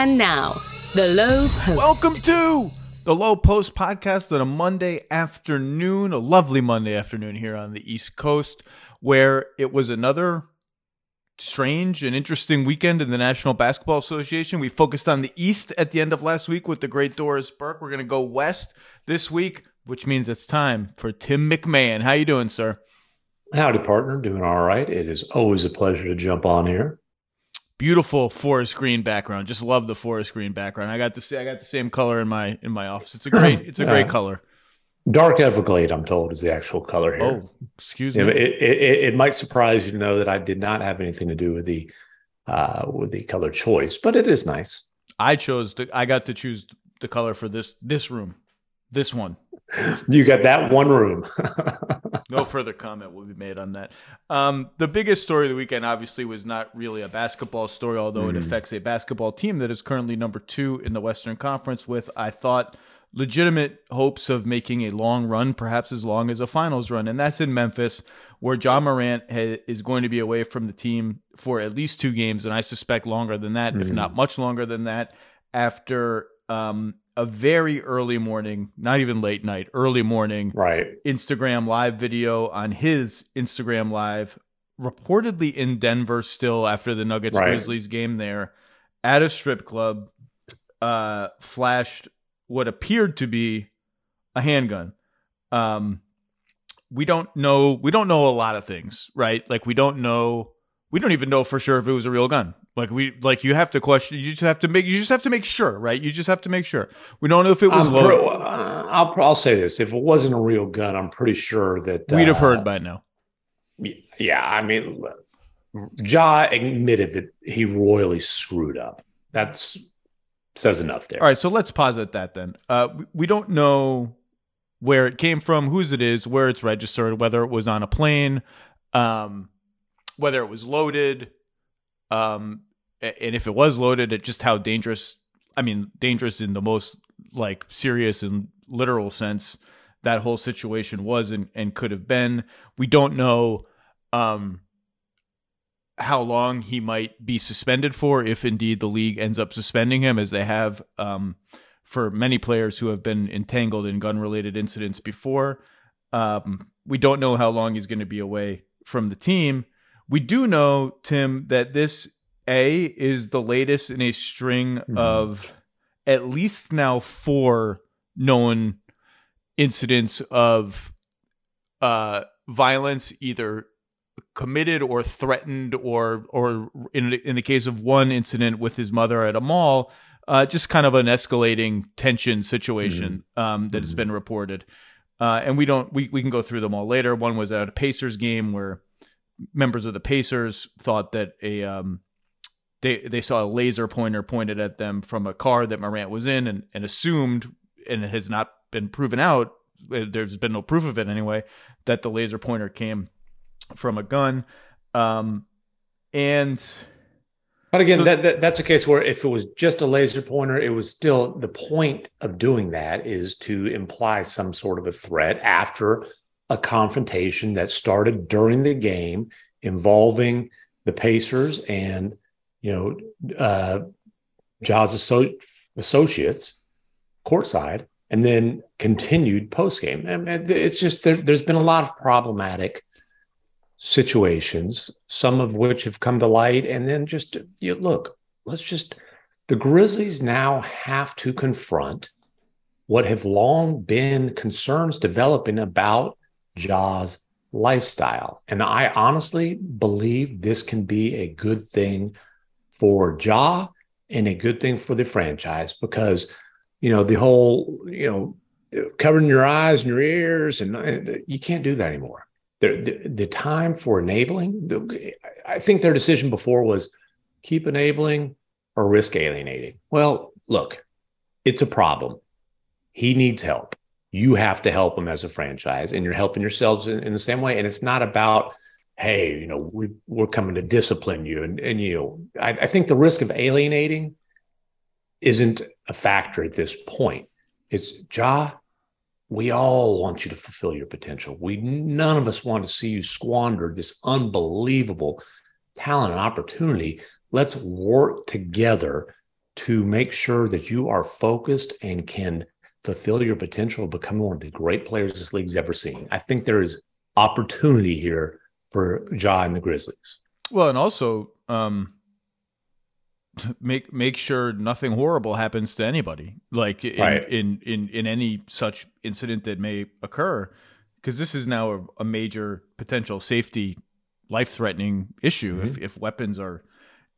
And now, the Low Post. Welcome to the Low Post podcast on a Monday afternoon, a lovely Monday afternoon here on the East Coast, where it was another strange and interesting weekend in the National Basketball Association. We focused on the East at the end of last week with the great Doris Burke. We're going to go West this week, which means it's time for Tim MacMahon. How you doing, sir? Howdy, partner. Doing all right. It is always a pleasure to jump on here. Beautiful forest green background. Just love the forest green background. I got the I got the same color in my in my office. It's a great it's a great uh, color. Dark Everglade, I'm told, is the actual color here. Oh, excuse me. It, it, it, might surprise you to know that I did not have anything to do with the uh, with the color choice, but it is nice. I chose to. I got to choose the color for this this room, this one. You got that one room. no further comment will be made on that. Um, the biggest story of the weekend, obviously, was not really a basketball story, although mm. it affects a basketball team that is currently number two in the Western Conference with, I thought, legitimate hopes of making a long run, perhaps as long as a finals run. And that's in Memphis, where Ja Morant ha- is going to be away from the team for at least two games, and I suspect longer than that, mm. if not much longer than that, after um, a very early morning, not even late night, early morning, right? Instagram live video on his Instagram live, reportedly in Denver still after the Nuggets right. Grizzlies game there, at a strip club, uh, flashed what appeared to be a handgun. Um, we don't know. We don't know a lot of things, right? Like we don't know. We don't even know for sure if it was a real gun. Like we, like you have to question. You just have to make. You just have to make sure, right? You just have to make sure. We don't know if it was. Pro, uh, I'll, I'll say this: if it wasn't a real gun, I'm pretty sure that we'd have heard uh, by now. Yeah, I mean, Ja admitted that he royally screwed up. That's says enough there. All right, so let's pause at that then. Uh, we don't know where it came from, whose it is, where it's registered, whether it was on a plane, um, whether it was loaded, um, and if it was loaded, at just how dangerous. I mean, dangerous in the most like serious and literal sense that whole situation was and, and could have been. We don't know um, how long he might be suspended for if indeed the league ends up suspending him, as they have um, for many players who have been entangled in gun related incidents before. Um, we don't know how long he's going to be away from the team. We do know, Tim, that this A is the latest in a string mm-hmm. of at least now four known incidents of uh, violence, either committed or threatened or or in in the case of one incident with his mother at a mall uh, just kind of an escalating tension situation mm-hmm. um, that mm-hmm. has been reported uh, and we don't we, we can go through them all later one was at a pacers game where members of the pacers thought that a um, they they saw a laser pointer pointed at them from a car that Morant was in and, and assumed and it has not been proven out uh, there's been no proof of it anyway that the laser pointer came from a gun. Um, and but again, so, that, that, that's a case where if it was just a laser pointer, it was still the point of doing that is to imply some sort of a threat after a confrontation that started during the game involving the Pacers and you know uh, Ja's associates courtside, and then continued post game. It's just there, has been a lot of problematic situations, some of which have come to light. And then just you look, let's just the Grizzlies now have to confront what have long been concerns developing about Ja's lifestyle. And I honestly believe this can be a good thing for Ja and a good thing for the franchise because, you know, the whole, you know, covering your eyes and your ears, and uh, you can't do that anymore the, the, the time for enabling, the, I think their decision before was keep enabling or risk alienating. Well, look, it's a problem. He needs help. You have to help him as a franchise, and you're helping yourselves in, in the same way. And it's not about, hey, you know, we, we're coming to discipline you. And, and you know, I, I think the risk of alienating isn't a factor at this point. It's Ja, we all want you to fulfill your potential. We none of us want to see you squander this unbelievable talent and opportunity. Let's work together to make sure that you are focused and can fulfill your potential of becoming one of the great players this league's ever seen. I think there is opportunity here for Ja and the Grizzlies. Well, and also um, make make sure nothing horrible happens to anybody, like in Right. in, in in any such incident that may occur, because this is now a, a major potential safety, life threatening issue if if weapons are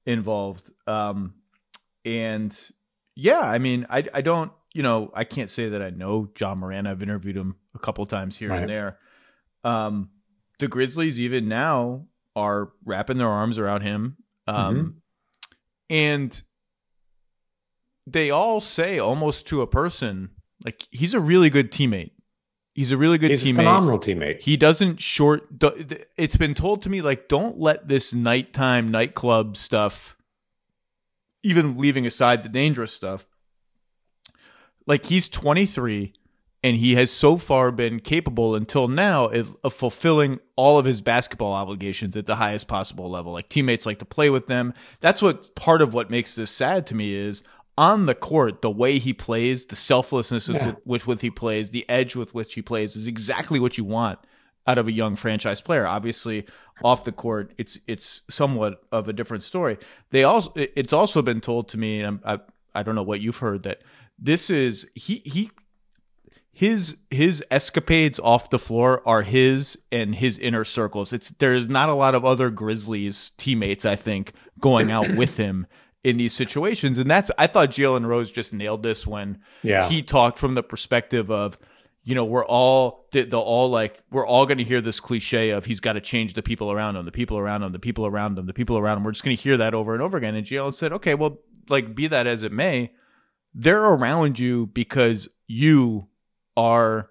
involved. Um, and yeah, I mean, I I don't, you know, I can't say that I know Ja Morant. I've interviewed him a couple times here Right. and there. Um, the Grizzlies even now are wrapping their arms around him. Um, and they all say almost to a person, like he's a really good teammate. He's a really good He's a teammate. phenomenal teammate. He doesn't short. It's been told to me like, don't let this nighttime nightclub stuff, even leaving aside the dangerous stuff. Like he's 23, and he has so far been capable until now of, of fulfilling all of his basketball obligations at the highest possible level. Like teammates like to play with them. That's what part of what makes this sad to me is on the court, the way he plays, the selflessness with, Yeah. with which he plays, the edge with which he plays is exactly what you want out of a young franchise player. Obviously, off the court, it's it's somewhat of a different story. They also it's also been told to me, and I'm, I I don't know what you've heard that this is he he his his escapades off the floor are his and his inner circles. It's there's not a lot of other Grizzlies teammates I think going out with him in these situations, and that's I thought Jalen Rose just nailed this when Yeah. he talked from the perspective of you know we're all they- they'll all like we're all going to hear this cliche of he's got to change the people around him the people around him the people around him the people around him we're just going to hear that over and over again and Jalen said okay well like be that as it may they're around you because you are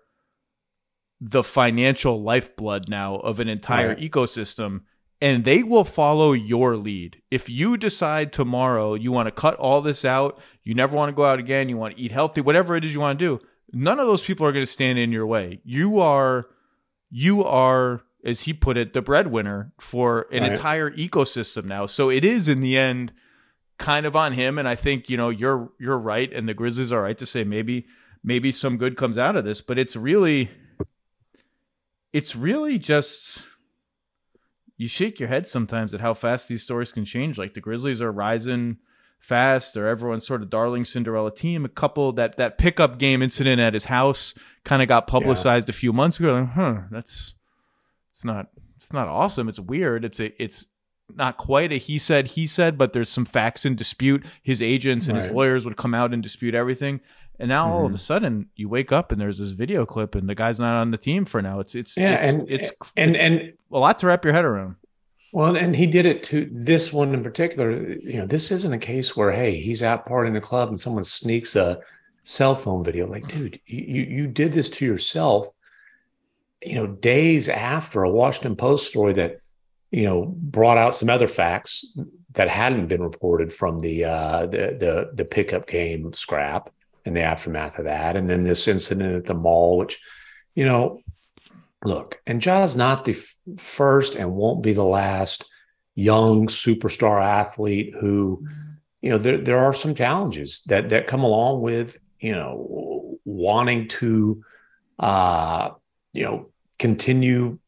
the financial lifeblood now of an entire Right. ecosystem and they will follow your lead. If you decide tomorrow you want to cut all this out, you never want to go out again, you want to eat healthy, whatever it is you want to do, none of those people are going to stand in your way. You are you are as he put it the breadwinner for an Right. entire ecosystem now. So it is in the end kind of on him and I think, you know, you're you're right and the Grizzlies are right to say maybe maybe some good comes out of this, but it's really it's really just you shake your head sometimes at how fast these stories can change. Like the Grizzlies are rising fast. They're everyone's sort of darling Cinderella team. A couple that that pickup game incident at his house kind of got publicized a few months ago. Like, huh, that's it's not it's not awesome. It's weird. It's a it's not quite a he said he said, but there's some facts in dispute. His agents and his lawyers would come out and dispute everything. And now all of a sudden you wake up and there's this video clip and the guy's not on the team for now. It's it's Yeah, it's, and it's and it's and a lot to wrap your head around. Well, and he did it to this one in particular. You know, this isn't a case where hey, he's out partying the club and someone sneaks a cell phone video. Like, dude, you you you did this to yourself. You know, days after a Washington Post story that you know brought out some other facts that hadn't been reported from the uh, the the the pickup game scrap and the aftermath of that, and then this incident at the mall, which you know look, and Ja's not the f- first and won't be the last young superstar athlete who, you know, there there are some challenges that that come along with, you know, wanting to uh, you know, continue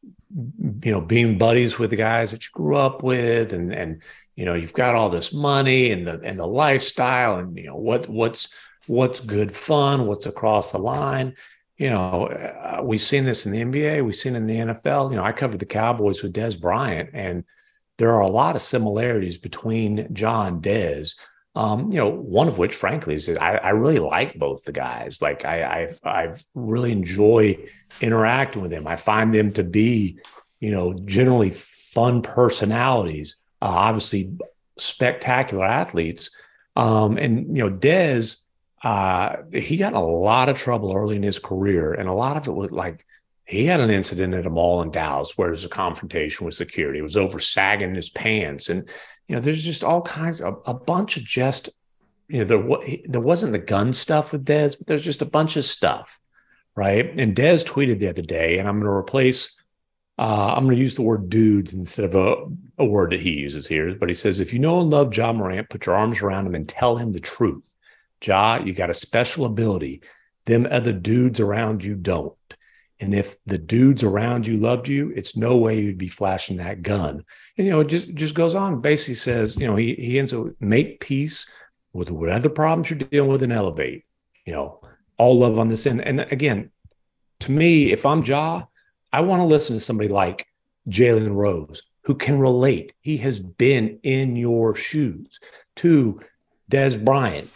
you know, being buddies with the guys that you grew up with and and you know, you've got all this money and the and the lifestyle and you know what what's what's good fun, what's across the line you know, uh, we've seen this in the NBA, we've seen it in the NFL. You know, I covered the Cowboys with Dez Bryant, and there are a lot of similarities between John Dez. Um, you know, one of which, frankly, is I, I really like both the guys. Like I, I've, I've really enjoy interacting with them. I find them to be, you know, generally fun personalities. Uh, obviously, spectacular athletes. Um, and you know, Dez uh, he got a lot of trouble early in his career, and a lot of it was like he had an incident at a mall in Dallas where there was a confrontation with security. It was over sagging his pants, and you know, there's just all kinds of a bunch of just you know there there wasn't the gun stuff with Dez, but there's just a bunch of stuff, right? And Dez tweeted the other day, and I'm going to replace uh, I'm going to use the word dudes instead of a, a word that he uses here, but he says, if you know and love Ja Morant, put your arms around him and tell him the truth. Ja, you got a special ability. Them other dudes around you don't. And if the dudes around you loved you, it's no way you'd be flashing that gun. And, you know, it just, just goes on. Basically says, you know, he, he ends up make peace with whatever problems you're dealing with and elevate, you know, all love on this end. And again, to me, if I'm Ja, I want to listen to somebody like Jalen Rose who can relate. He has been in your shoes. To Dez Bryant,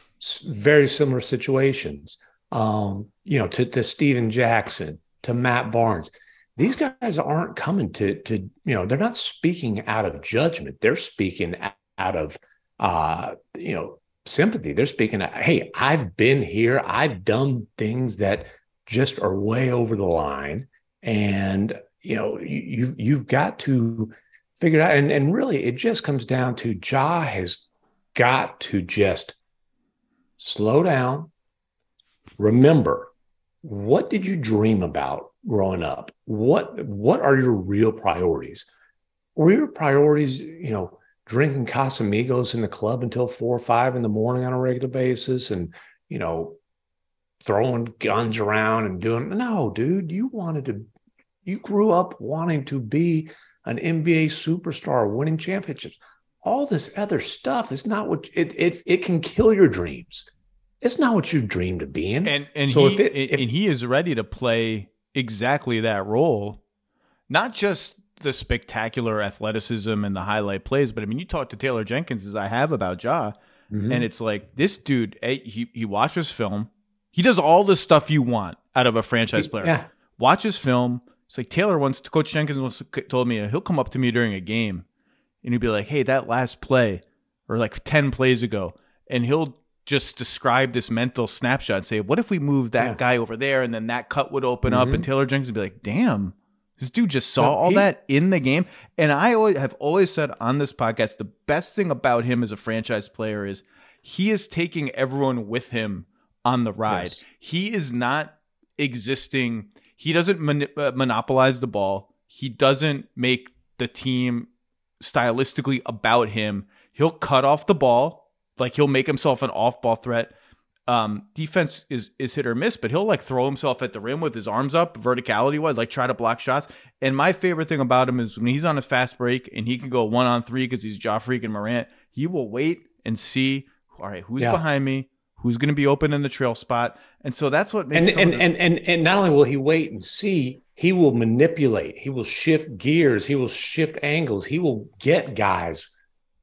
very similar situations. Um, you know, to, to Stephen Jackson, to Matt Barnes. These guys aren't coming to to you know they're not speaking out of judgment. They're speaking out of uh, you know sympathy. They're speaking. Hey, I've been here. I've done things that just are way over the line, and you know you've you've got to figure it out. And and really, it just comes down to Ja has got to just slow down. Remember, what did you dream about growing up? What what are your real priorities? Were your priorities, you know, drinking Casamigos in the club until four or five in the morning on a regular basis and, you know, throwing guns around and doing no, dude, you wanted to you grew up wanting to be an NBA superstar, winning championships. All this other stuff is not what it it it can kill your dreams. It's not what you dreamed of being. And and so he if it, if, and he is ready to play exactly that role, not just the spectacular athleticism and the highlight plays, but I mean, you talk to Taylor Jenkins as I have about Ja, mm-hmm. and it's like this dude. He he watches film. He does all the stuff you want out of a franchise player. Yeah. Watches film. It's like Taylor once, Coach Jenkins once told me he'll come up to me during a game, and he'd be like, "Hey, that last play, or like ten plays ago," and he'll just describe this mental snapshot and say, what if we moved that yeah. guy over there and then that cut would open mm-hmm. up and Taylor Jenkins would be like, damn, this dude just saw all he, that in the game. And I always have always said on this podcast, the best thing about him as a franchise player is he is taking everyone with him on the ride. Yes. He is not existing. He doesn't mon- uh, monopolize the ball. He doesn't make the team stylistically about him. He'll cut off the ball like he'll make himself an off ball threat. Um, defense is is hit or miss, but he'll like throw himself at the rim with his arms up, verticality wise, like try to block shots. And my favorite thing about him is when he's on a fast break and he can go one on three because he's Ja and Morant. He will wait and see. All right, who's yeah. behind me? Who's going to be open in the trail spot? And so that's what makes. And and, the- and and and not only will he wait and see, he will manipulate. He will shift gears. He will shift angles. He will get guys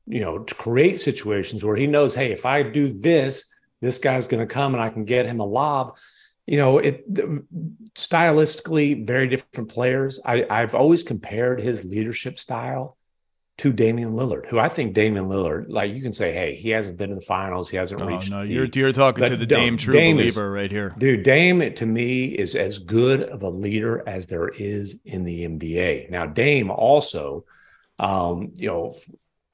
you know, to create situations where he knows, hey, if I do this, this guy's going to come and I can get him a lob. You know, it stylistically very different players. I, I've always compared his leadership style to Damian Lillard, who I think Damian Lillard, like you can say, hey, he hasn't been in the finals, he hasn't oh, reached. No, you're you're talking to the Dame true Dame believer is, right here, dude. Dame to me is as good of a leader as there is in the NBA. Now, Dame also, um, you know,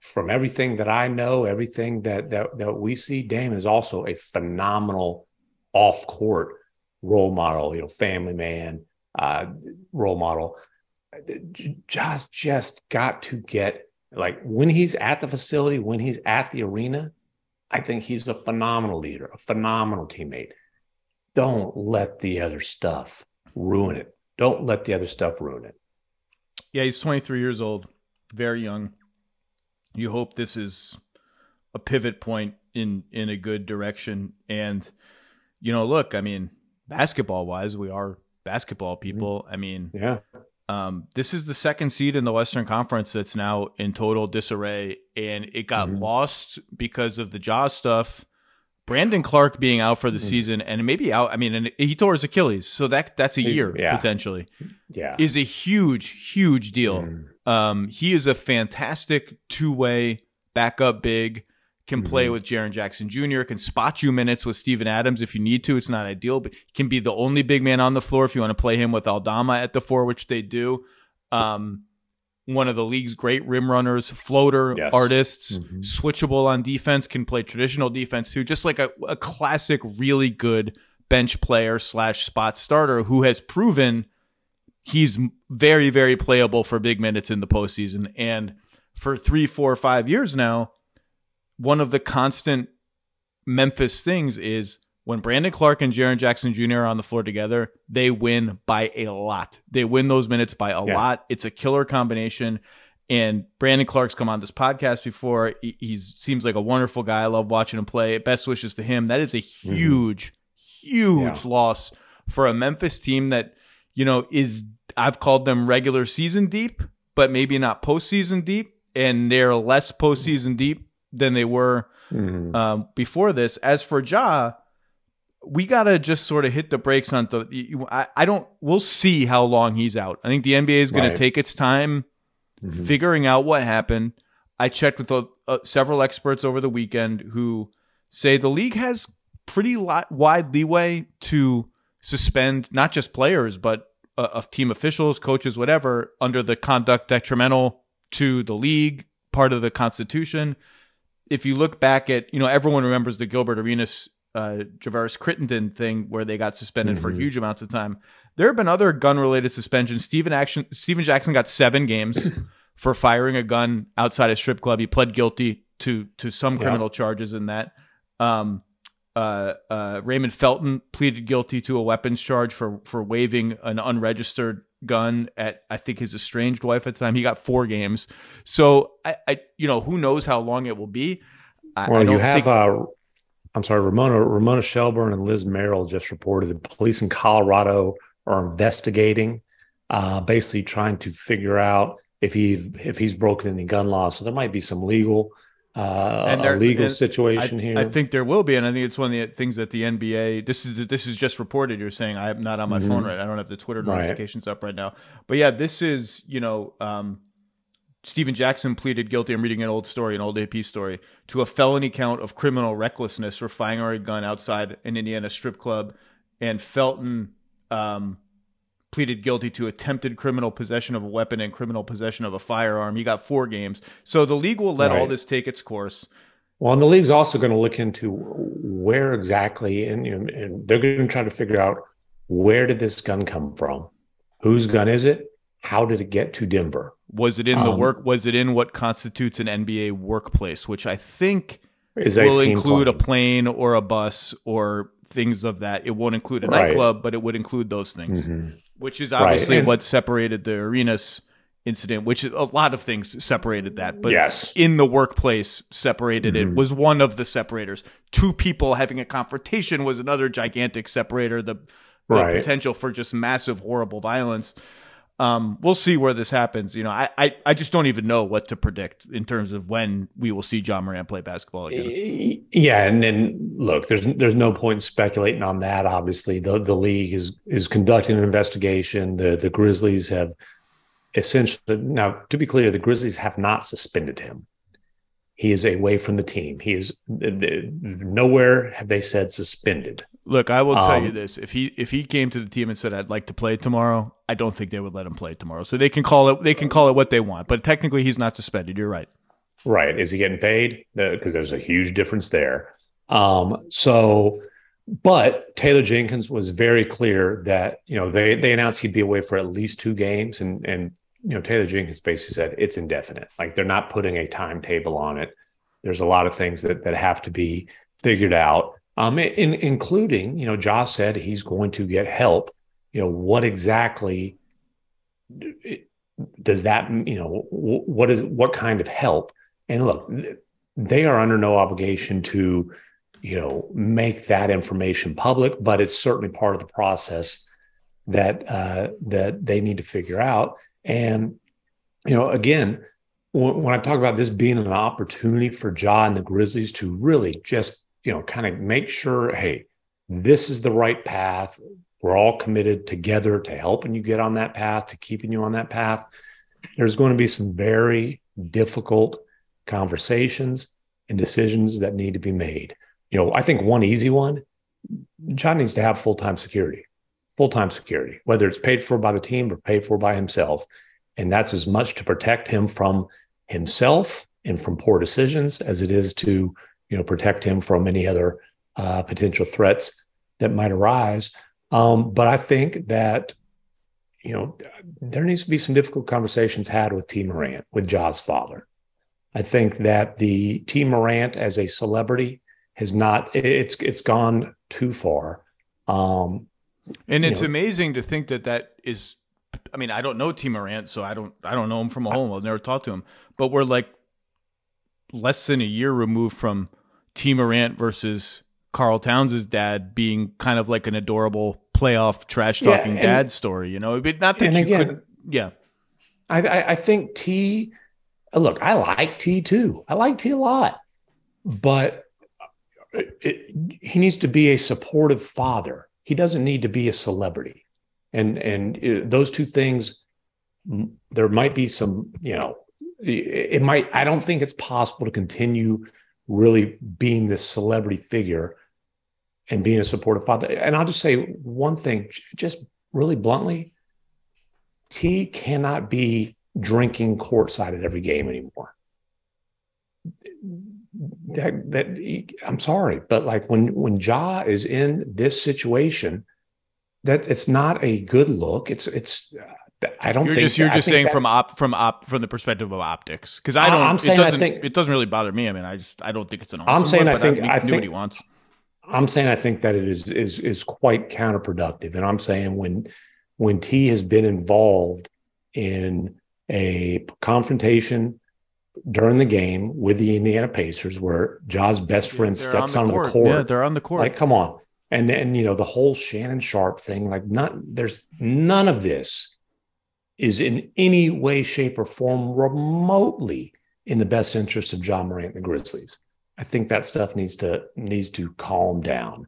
from everything that I know, everything that that that we see, Dame is also a phenomenal off court role model. You know, family man, uh, role model. Just just got to get like when he's at the facility, when he's at the arena. I think he's a phenomenal leader, a phenomenal teammate. Don't let the other stuff ruin it. Don't let the other stuff ruin it. Yeah, he's 23 years old, very young you hope this is a pivot point in in a good direction and you know look i mean basketball wise we are basketball people i mean yeah um, this is the second seed in the Western Conference that's now in total disarray, and it got mm-hmm. lost because of the Ja stuff. Brandon Clarke being out for the mm-hmm. season, and maybe out. I mean, and he tore his Achilles, so that that's a year yeah. potentially. Yeah, is a huge, huge deal. Mm. Um, he is a fantastic two way backup big. Can play mm-hmm. with Jaren Jackson Jr. Can spot you minutes with Steven Adams if you need to. It's not ideal, but can be the only big man on the floor if you want to play him with Aldama at the four, which they do. Um, one of the league's great rim runners, floater yes. artists, mm-hmm. switchable on defense, can play traditional defense too. Just like a, a classic, really good bench player slash spot starter who has proven he's very, very playable for big minutes in the postseason. And for three, four, five years now, one of the constant Memphis things is when Brandon Clarke and Jaren Jackson Jr. are on the floor together, they win by a lot. They win those minutes by a yeah. lot. It's a killer combination. And Brandon Clarke's come on this podcast before. He he's, seems like a wonderful guy. I love watching him play. Best wishes to him. That is a mm-hmm. huge, mm-hmm. huge yeah. loss for a Memphis team that, you know, is I've called them regular season deep, but maybe not postseason deep. And they're less postseason deep than they were mm-hmm. um, before this. As for Ja, we gotta just sort of hit the brakes on the. I, I don't. We'll see how long he's out. I think the NBA is going right. to take its time mm-hmm. figuring out what happened. I checked with uh, several experts over the weekend who say the league has pretty wide leeway to suspend not just players but uh, of team officials, coaches, whatever, under the conduct detrimental to the league part of the Constitution. If you look back at, you know, everyone remembers the Gilbert Arenas uh, Javaris Crittenton thing where they got suspended mm-hmm. for huge amounts of time. There have been other gun related suspensions. Stephen Action Stephen Jackson got seven games for firing a gun outside a strip club. He pled guilty to to some criminal yeah. charges in that. Um, uh, uh, Raymond Felton pleaded guilty to a weapons charge for for waving an unregistered gun at I think his estranged wife at the time. He got four games. So I, I you know, who knows how long it will be. I, well, I you have think- uh, I'm sorry, Ramona Ramona Shelburne and Liz Merrill just reported the police in Colorado are investigating, uh, basically trying to figure out if he if he's broken any gun laws. So there might be some legal uh, and there, a legal and situation I, here. I think there will be, and I think it's one of the things that the NBA. This is this is just reported. You're saying I'm not on my mm-hmm. phone right. I don't have the Twitter notifications right. up right now. But yeah, this is you know. Um, Stephen Jackson pleaded guilty. I'm reading an old story, an old AP story, to a felony count of criminal recklessness for firing a gun outside an Indiana strip club. And Felton um, pleaded guilty to attempted criminal possession of a weapon and criminal possession of a firearm. He got four games. So the league will let right. all this take its course. Well, and the league's also going to look into where exactly, and, and they're going to try to figure out where did this gun come from? Whose gun is it? How did it get to Denver? Was it in the um, work? Was it in what constitutes an NBA workplace, which I think will include plane. a plane or a bus or things of that. It won't include a right. nightclub, but it would include those things, mm-hmm. Which is obviously right. what separated the Arenas incident, which a lot of things separated that. But yes. in the workplace, separated mm-hmm. it was one of the separators. Two people having a confrontation was another gigantic separator. The, the right. potential for just massive, horrible violence. Um, we'll see where this happens. You know, I, I, I just don't even know what to predict in terms of when we will see Ja Morant play basketball again. Yeah, and then look, there's there's no point speculating on that. Obviously, the the league is is conducting an investigation. The the Grizzlies have essentially now to be clear, the Grizzlies have not suspended him. He is away from the team. He is nowhere have they said suspended. Look, I will um, tell you um, this: if he if he came to the team and said I'd like to play tomorrow, I don't think they would let him play tomorrow. So they can call it they can call it what they want, but technically he's not suspended. You're right. Right? Is he getting paid? Because there's a huge difference there. Um, so, but Taylor Jenkins was very clear that you know they they announced he'd be away for at least two games, and and you know Taylor Jenkins basically said it's indefinite. Like they're not putting a timetable on it. There's a lot of things that that have to be figured out um, in, including, you know, Josh said he's going to get help. You know, what exactly does that, you know, what is what kind of help? And look, they are under no obligation to, you know, make that information public, but it's certainly part of the process that uh, that they need to figure out. And you know, again, when I talk about this being an opportunity for Ja and the Grizzlies to really just you know, kind of make sure, hey, this is the right path. We're all committed together to helping you get on that path, to keeping you on that path. There's going to be some very difficult conversations and decisions that need to be made. You know, I think one easy one, Ja needs to have full time security, full time security, whether it's paid for by the team or paid for by himself. And that's as much to protect him from himself and from poor decisions as it is to you know protect him from any other uh, potential threats that might arise. Um, but I think that you know, there needs to be some difficult conversations had with T. Morant, with Ja's father. I think that the T. Morant as a celebrity has not it's it's gone too far. Um, and it's know, amazing to think that that is. I mean, I don't know T. Morant, so I don't I don't know him from a home. I've never talked to him, but we're like less than a year removed from T. Morant versus Karl Towns' dad being kind of like an adorable playoff trash talking yeah, dad story. You know, but not that you again, could. Yeah, I, I think T. Look, I like T too. I like T a lot, but it, he needs to be a supportive father. He doesn't need to be a celebrity, and and uh, those two things. There might be some, you know, it might. I don't think it's possible to continue really being this celebrity figure and being a supportive father. And I'll just say one thing, just really bluntly, T cannot be drinking courtside at every game anymore. That, that I'm sorry, but like when when Ja is in this situation, that it's not a good look. It's it's uh, I don't. You're think just you're just saying from op from op from the perspective of optics because I don't. I'm saying it doesn't. Think, it doesn't really bother me. I mean, I just I don't think it's an. Awesome I'm saying look, I think I, I think what he wants. I'm saying I think that it is is is quite counterproductive, and I'm saying when when T has been involved in a confrontation during the game with the Indiana Pacers, where Ja's best friend yeah, steps on the, the court. Yeah, they're on the court. Like, come on, and then you know the whole Shannon Sharpe thing. Like, not there's none of this is in any way, shape, or form remotely in the best interest of Ja Morant and the Grizzlies. I think that stuff needs to needs to calm down.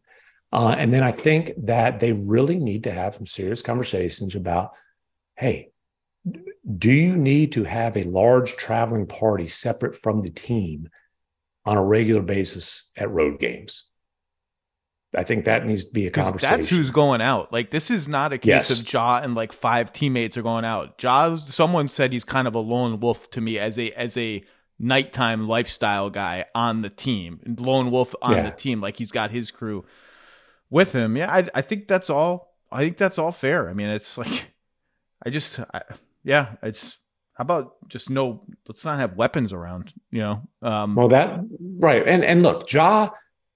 Uh, and then I think that they really need to have some serious conversations about, hey, do you need to have a large traveling party separate from the team on a regular basis at road games? I think that needs to be a conversation. That's who's going out. Like this is not a case yes. of Ja and like five teammates are going out. Ja, someone said he's kind of a lone wolf to me as a as a nighttime lifestyle guy on the team, lone wolf on yeah. the team. Like he's got his crew with him. Yeah, I, I think that's all. I think that's all fair. I mean, it's like, I just, I, yeah, it's how about just no, let's not have weapons around, you know? Um, well, that, right. And, and look, Ja,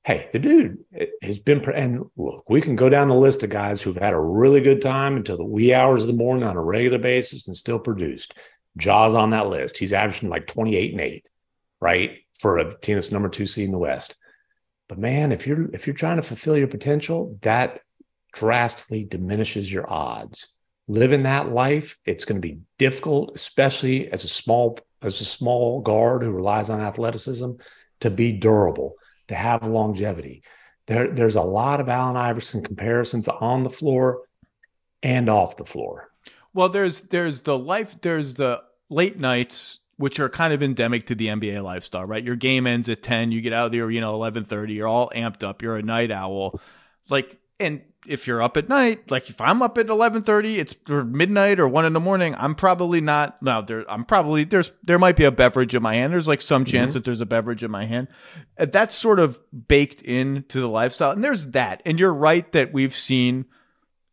hey, the dude has been, and look, we can go down the list of guys who've had a really good time until the wee hours of the morning on a regular basis and still produced. Ja's on that list. He's averaging like 28 and 8, right? For a that's number two seed in the West. But man, if you're if you're trying to fulfill your potential, that drastically diminishes your odds. Living that life, it's going to be difficult, especially as a small as a small guard who relies on athleticism to be durable, to have longevity. There, there's a lot of Allen Iverson comparisons on the floor and off the floor. Well, there's there's the life there's the late nights which are kind of endemic to the NBA lifestyle, right? Your game ends at 10, you get out of the arena 11:30, you're all amped up, you're a night owl. Like and if you're up at night, like if I'm up at 11:30, it's midnight or 1 in the morning, I'm probably not no, there I'm probably there's there might be a beverage in my hand. There's like some chance mm-hmm. that there's a beverage in my hand. Uh, that's sort of baked into the lifestyle. And there's that. And you're right that we've seen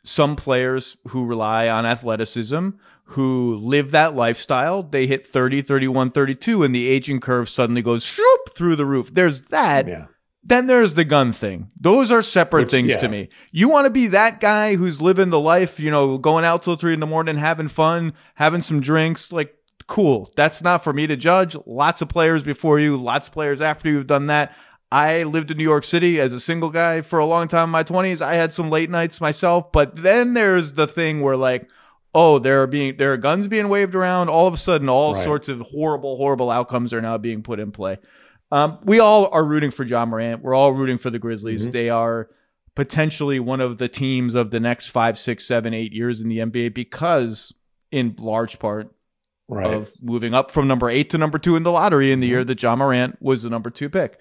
some players who rely on athleticism, who live that lifestyle, they hit 30, 31, 32, and the aging curve suddenly goes shoop through the roof. There's that. Yeah. Then there's the gun thing. Those are separate Which, things yeah. to me. You want to be that guy who's living the life, you know, going out till three in the morning, having fun, having some drinks, like cool. That's not for me to judge. Lots of players before you, lots of players after you've done that. I lived in New York City as a single guy for a long time in my 20s. I had some late nights myself, but then there's the thing where like, oh, there are being there are guns being waved around. All of a sudden, all right. sorts of horrible, horrible outcomes are now being put in play. Um, we all are rooting for Ja Morant. We're all rooting for the Grizzlies. Mm-hmm. They are potentially one of the teams of the next five, six, seven, eight years in the NBA because, in large part, right. of moving up from number eight to number two in the lottery in the mm-hmm. year that Ja Morant was the number two pick.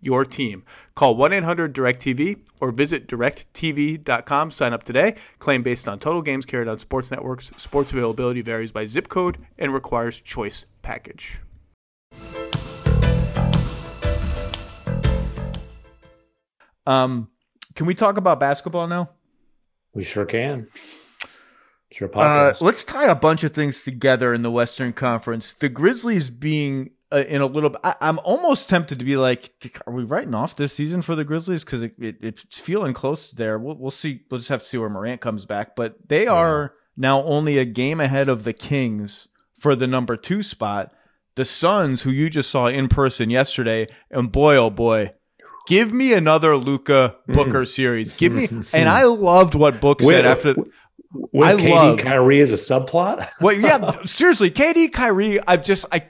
your team. Call 1 800 DirecTV or visit directv.com. Sign up today. Claim based on total games carried on sports networks. Sports availability varies by zip code and requires choice package. Um, can we talk about basketball now? We sure can. Sure, uh, let's tie a bunch of things together in the Western Conference. The Grizzlies being uh, in a little bit. I, am almost tempted to be like, are we writing off this season for the Grizzlies? Because it, it, it's feeling close there. We'll, we'll see. We'll just have to see where Morant comes back. But they are now only a game ahead of the Kings for the number two spot. The Suns, who you just saw in person yesterday, and boy, oh boy, give me another Luka Booker mm. series. Give me, and I loved what Book said after. With I KD love, Kyrie as a subplot. well, yeah, seriously, KD Kyrie. I've just I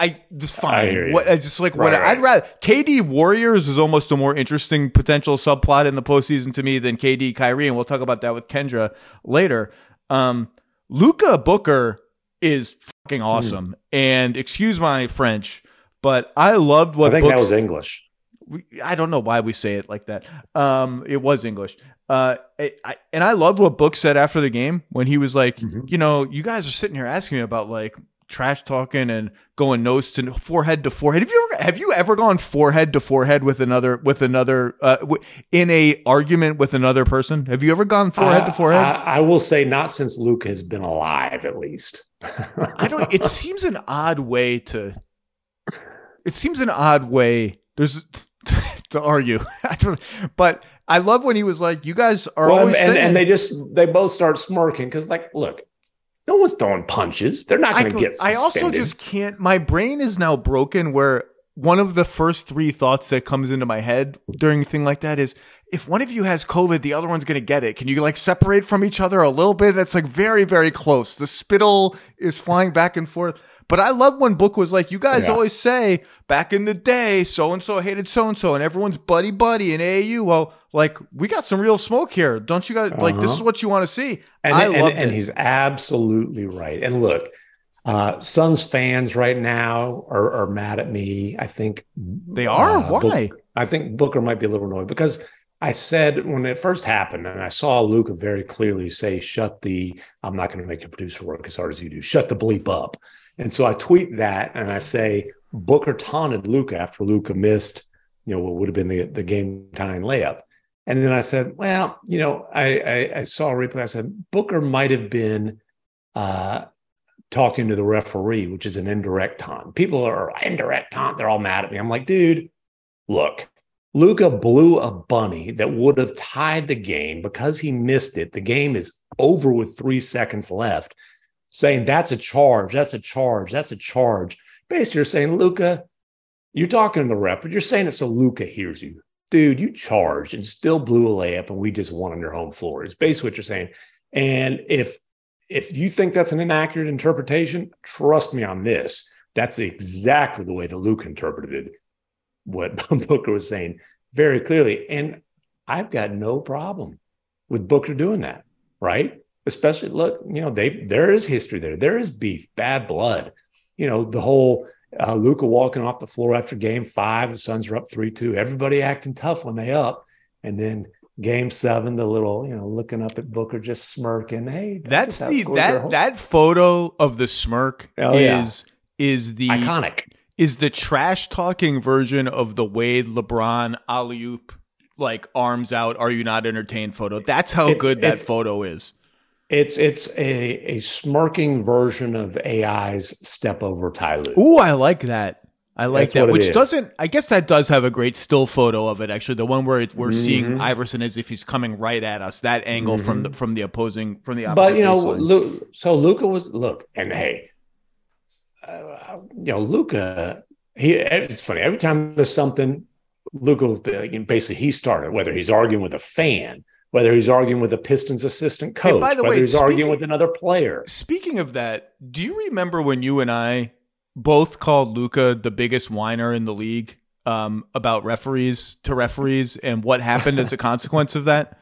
I just fine. I what I just like right, what right. I'd rather KD Warriors is almost a more interesting potential subplot in the postseason to me than KD Kyrie, and we'll talk about that with Kendra later. Um, Luka Booker is fucking hmm. awesome, mm. and excuse my French, but I loved what I think Books, that was English. We, I don't know why we say it like that. Um, it was English. Uh, I, and I loved what Book said after the game when he was like, mm-hmm. you know, you guys are sitting here asking me about like trash talking and going nose to forehead to forehead. Have you ever have you ever gone forehead to forehead with another with another uh, in a argument with another person? Have you ever gone forehead uh, to forehead? I, I, will say not since Luke has been alive, at least. I don't. It seems an odd way to. It seems an odd way. There's to argue. I don't. But I love when he was like, "You guys are well, always," and, saying, and they just they both start smirking because, like, look, no one's throwing punches. They're not going to get. Suspended. I also just can't. My brain is now broken. Where one of the first three thoughts that comes into my head during a thing like that is, if one of you has COVID, the other one's going to get it. Can you like separate from each other a little bit? That's like very, very close. The spittle is flying back and forth. But I love when Book was like, you guys yeah. always say back in the day, so and so hated so and so, and everyone's buddy buddy in AAU. Well, like we got some real smoke here, don't you guys? Uh-huh. Like this is uh-huh. what you want to see. And, I love and, and he's absolutely right. And look, uh, Suns fans right now are, are mad at me. I think they are. Uh, Why? Book, I think Booker might be a little annoyed because I said when it first happened, and I saw Luka very clearly say, "Shut the." I'm not going to make your producer work as hard as you do. Shut the bleep up. And so I tweet that and I say Booker taunted Luka after Luka missed, you know, what would have been the, the game tying layup. And then I said, well, you know, I, I, I saw a replay. I said Booker might have been uh, talking to the referee, which is an indirect taunt. People are indirect taunt. They're all mad at me. I'm like, dude, look, Luka blew a bunny that would have tied the game because he missed it. The game is over with three seconds left saying that's a charge, that's a charge, that's a charge. Basically, you're saying, Luka, you're talking to the ref, but you're saying it so Luka hears you. Dude, you charged and still blew a layup, and we just won on your home floor. Is basically what you're saying. And if if you think that's an inaccurate interpretation, trust me on this. That's exactly the way that Luke interpreted what Booker was saying very clearly. And I've got no problem with Booker doing that, right? Especially look, you know, they there is history there. There is beef, bad blood. You know, the whole uh, Luka walking off the floor after game five, the Suns are up three two. Everybody acting tough when they up, and then game seven, the little you know looking up at Booker just smirking. Hey, that's the that that photo of the smirk oh, is. Yeah. is the iconic. is the trash talking version of the Wade LeBron alley oop like arms out. Are you not entertained? Photo. That's how It's- good that photo is. It's it's a a smirking version of AI's step over Ty Lue. Ooh, I like that. I like That's that. Which is. doesn't. I guess that does have a great still photo of it. Actually, the one where it, we're seeing Mhm. Iverson as if he's coming right at us. That angle from the from the opposing from the opposite. But you know. Lu- so Luka was look, and hey, uh, you know, Luka. He it's funny every time there's something, Luka will be like, basically he started whether he's arguing with a fan, whether he's arguing with a Pistons assistant coach, by the whether way, he's arguing with another player. Speaking of that, do you remember when you and I both called Luka the biggest whiner in the league um, about referees to referees and what happened as a consequence of that?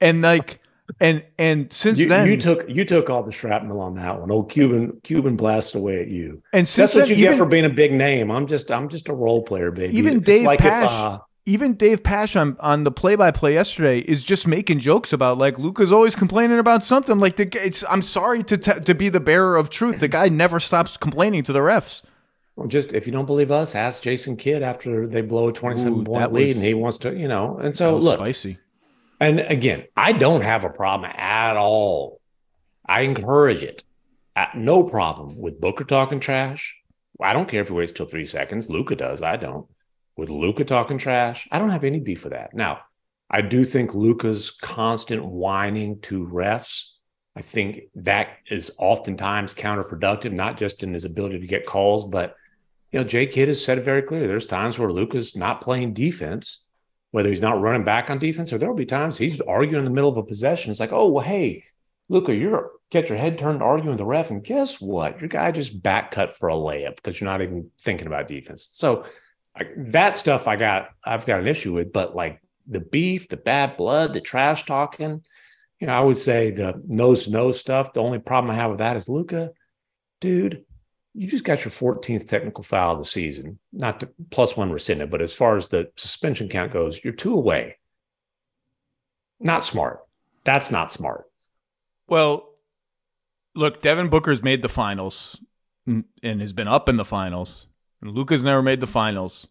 And like, and and since You, then, you took you took all the shrapnel on that one. Old Cuban Cuban blast away at you. and since That's what then, you even, get for being a big name. I'm just I'm just a role player, baby. Even It's Dave like if, Pash- uh, even Dave Pasch on, on the play by play yesterday is just making jokes about like Luka's always complaining about something. Like the it's I'm sorry to t- to be the bearer of truth. The guy never stops complaining to the refs. Well, just if you don't believe us, ask Jason Kidd after they blow a 27 Ooh, point lead was- and he wants to, you know. And so look, spicy. and again, I don't have a problem at all. I encourage it. Uh, no problem with Booker talking trash. I don't care if he waits till three seconds. Luka does. I don't. With Luka talking trash, I don't have any beef with that. Now, I do think Luka's constant whining to refs. I think that is oftentimes counterproductive, not just in his ability to get calls, but you know, Jay Kidd has said it very clearly. There's times where Luka's not playing defense, whether he's not running back on defense, or there'll be times he's arguing in the middle of a possession. It's like, oh, well, hey, Luka, you're get your head turned arguing with the ref, and guess what? Your guy just back cut for a layup because you're not even thinking about defense. So That stuff I got, I've got an issue with, but like the beef, the bad blood, the trash talking, you know, I would say the nose to nose stuff. The only problem I have with that is Luka, dude, you just got your 14th technical foul of the season, not to, plus one rescinded, but as far as the suspension count goes, you're two away. Not smart. That's not smart. Well, look, Devin Booker's made the finals and has been up in the finals. Luka's never made the finals.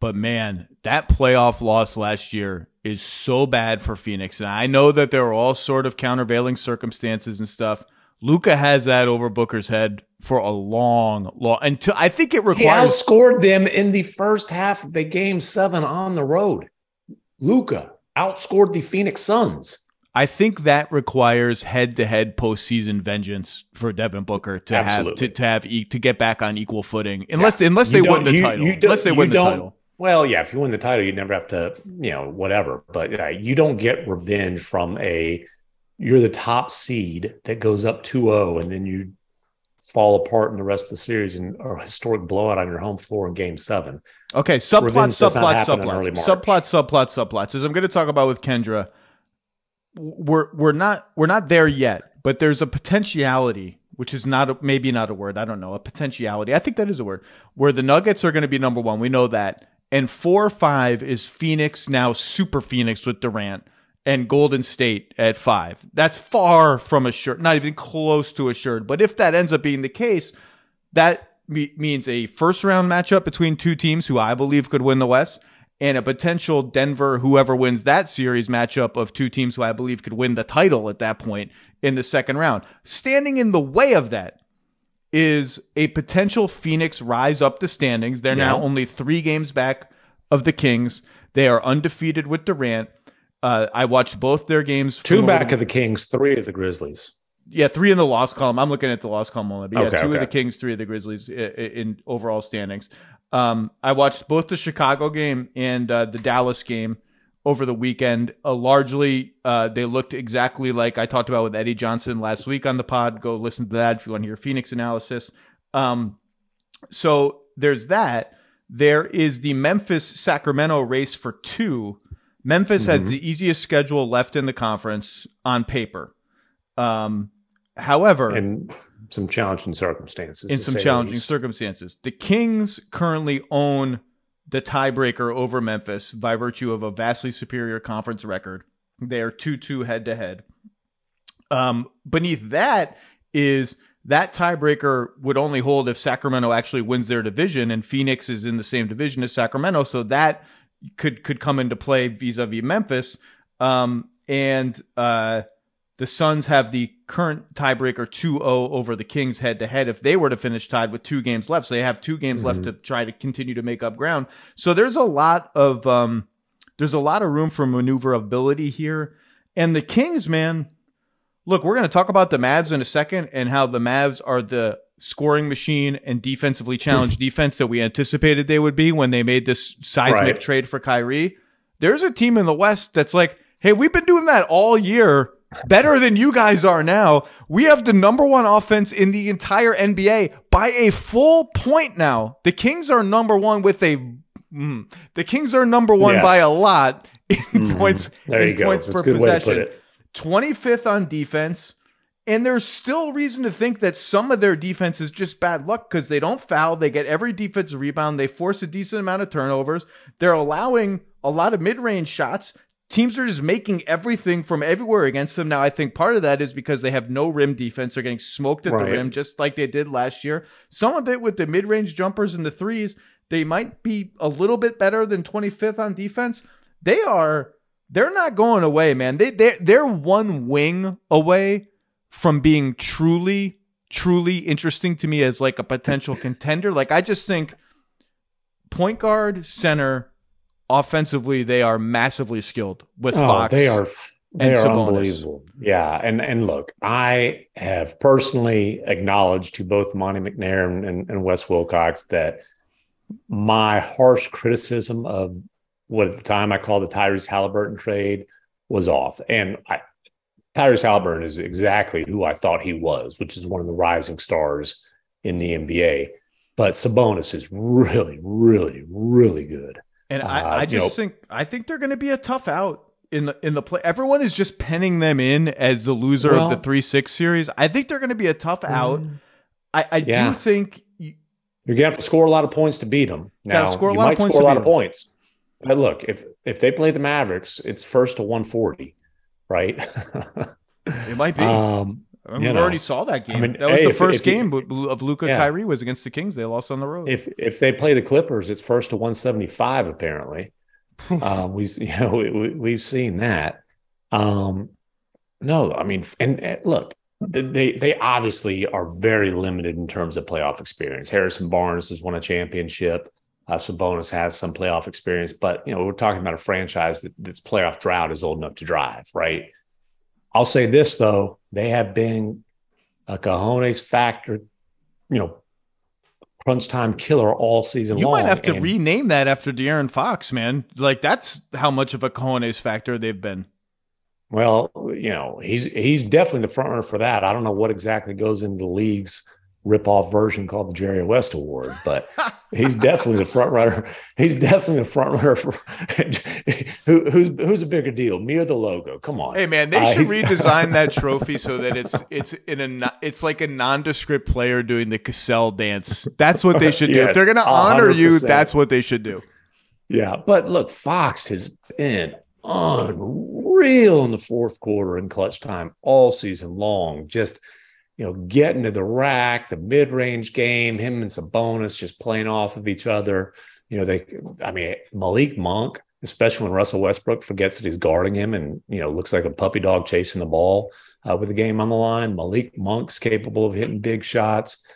But man, that playoff loss last year is so bad for Phoenix. And I know that there are all sort of countervailing circumstances and stuff. Luka has that over Booker's head for a long, long until I think it He requires outscored them in the first half of the game seven on the road. Luka outscored the Phoenix Suns. I think that requires head-to-head postseason vengeance for Devin Booker to have to, to have e- to get back on equal footing, unless unless they You win the title. unless they win the title. Well, yeah, if you win the title, you never have to, you know, whatever. But uh, you don't get revenge from a you're the top seed that goes up 2-0 and then you fall apart in the rest of the series and a historic blowout on your home floor in game seven. Okay, subplot, Revenge subplot, happen in subplot, subplot, subplot, subplots. As I'm going to talk about with Kendra, we're we're not we're not there yet, but there's a potentiality, which is not a, maybe not a word. I don't know a potentiality. I think that is a word where the Nuggets are going to be number one. We know that, and four or five is Phoenix now, Super Phoenix with Durant and Golden State at five. That's far from assured, not even close to assured. But if that ends up being the case, that me- means a first round matchup between two teams who I believe could win the West and a potential Denver, whoever wins that series matchup of two teams who I believe could win the title at that point in the second round. Standing in the way of that is a potential Phoenix rise up the standings. They're now only three games back of the Kings. They are undefeated with Durant. Uh, I watched both their games. Two back of the Kings, three of the Grizzlies. yeah, three in the loss column. I'm looking at the loss column only, but yeah, Okay, two of the Kings, three of the Grizzlies i- i- in overall standings. Um, I watched both the Chicago game and uh, the Dallas game over the weekend. Uh, largely, uh, they looked exactly like I talked about with Eddie Johnson last week on the pod. Go listen to that if you want to hear Phoenix analysis. Um, so there's that. There is the Memphis Sacramento race for two. Memphis has Mhm. the easiest schedule left in the conference on paper. Um, however, and some challenging circumstances. in some challenging circumstances, the Kings currently own the tiebreaker over Memphis by virtue of a vastly superior conference record. They are 2 2 head to head. Um, beneath that is that tiebreaker would only hold if Sacramento actually wins their division, and Phoenix is in the same division as Sacramento, so that could could come into play vis-a-vis Memphis. Um, and uh, the Suns have the current tiebreaker 2-0 over the Kings head to head if they were to finish tied with two games left. So they have two games mm-hmm. left to try to continue to make up ground. So there's a lot of um, there's a lot of room for maneuverability here. And the Kings, man, look, we're going to talk about the Mavs in a second and how the Mavs are the scoring machine and defensively challenged defense that we anticipated they would be when they made this seismic right. trade for Kyrie. There's a team in the West that's like, hey, we've been doing that all year better than you guys are now. We have the number one offense in the entire NBA by a full point now. The Kings are number one with a. Mm, the Kings are number one yes. by a lot in mm, points. There you go. Points per possession. 25th on defense. And there's still reason to think that some of their defense is just bad luck because they don't foul. They get every defensive rebound. They force a decent amount of turnovers. They're allowing a lot of mid range shots teams are just making everything from everywhere against them. Now, I think part of that is because they have no rim defense. They're getting smoked at right. the rim, just like they did last year. Some of it with the mid range jumpers and the threes, they might be a little bit better than 25th on defense. They are, they're not going away, man. They, they, they're one wing away from being truly, truly interesting to me as like a potential contender. Like, I just think point guard, center, offensively they are massively skilled with oh, Fox. They are they are Sabonis. unbelievable. Yeah, and and look, I have personally acknowledged to both Monte McNair and, and, and Wes Wilcox that my harsh criticism of what at the time I called the Tyrese Halliburton trade was off, and I, Tyrese Halliburton is exactly who I thought he was, which is one of the rising stars in the NBA. But Sabonis is really, really, really good. And I, uh, I just know, think I think they're going to be a tough out in the in the play. Everyone is just penning them in as the loser well, of the three six series. I think they're going to be a tough out. I, I yeah. do think you, are going to have to score a lot of points to beat them. Now score a lot of points. Score a lot of points. But look, if if they play the Mavericks, it's first to one forty, right? it might be. Um, I mean, we know. already saw that game. I mean, that was hey, the if, first if game you, of Luka yeah. Kyrie was against the Kings. They lost on the road. If if they play the Clippers, it's first to 175. Apparently, um, we've you know we, have seen that. Um, no, I mean, and, and look, they they obviously are very limited in terms of playoff experience. Harrison Barnes has won a championship. Uh, Sabonis has some playoff experience, but you know we're talking about a franchise that that's playoff drought is old enough to drive, right? I'll say this though, they have been a cojones factor, you know, crunch time killer all season you long. You might have to and, rename that after De'Aaron Fox, man. Like that's how much of a cojones factor they've been. Well, you know, he's he's definitely the front runner for that. I don't know what exactly goes into the league's rip-off version called the Jerry West Award, but he's definitely the front runner. He's definitely the front runner for who, who's who's a bigger deal, me or the logo? Come on. Hey man, they uh, should redesign that trophy so that it's it's in a it's like a nondescript player doing the Cassell dance. That's what they should do. yes, if they're going to honor 100%. you, that's what they should do. Yeah, but look, Fox has been unreal in the fourth quarter in clutch time all season long. Just you know, getting to the rack, the mid range game, him and Sabonis just playing off of each other. You know, they, I mean, Malik Monk, especially when Russell Westbrook forgets that he's guarding him and, you know, looks like a puppy dog chasing the ball uh, with the game on the line. Malik Monk's capable of hitting big shots.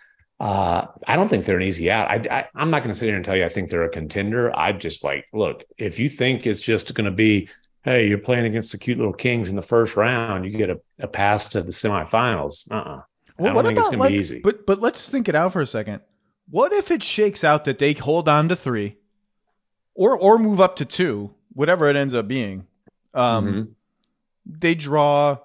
Uh, I don't think they're an easy out. I, I, am not going to sit here and tell you I think they're a contender. I just like, look, if you think it's just going to be, hey, you're playing against the cute little Kings in the first round, you get a, a pass to the semifinals. Uh-uh. Well, what about like, But but let's think it out for a second. What if it shakes out that they hold on to three, or or move up to two, whatever it ends up being? Um, mm-hmm. They draw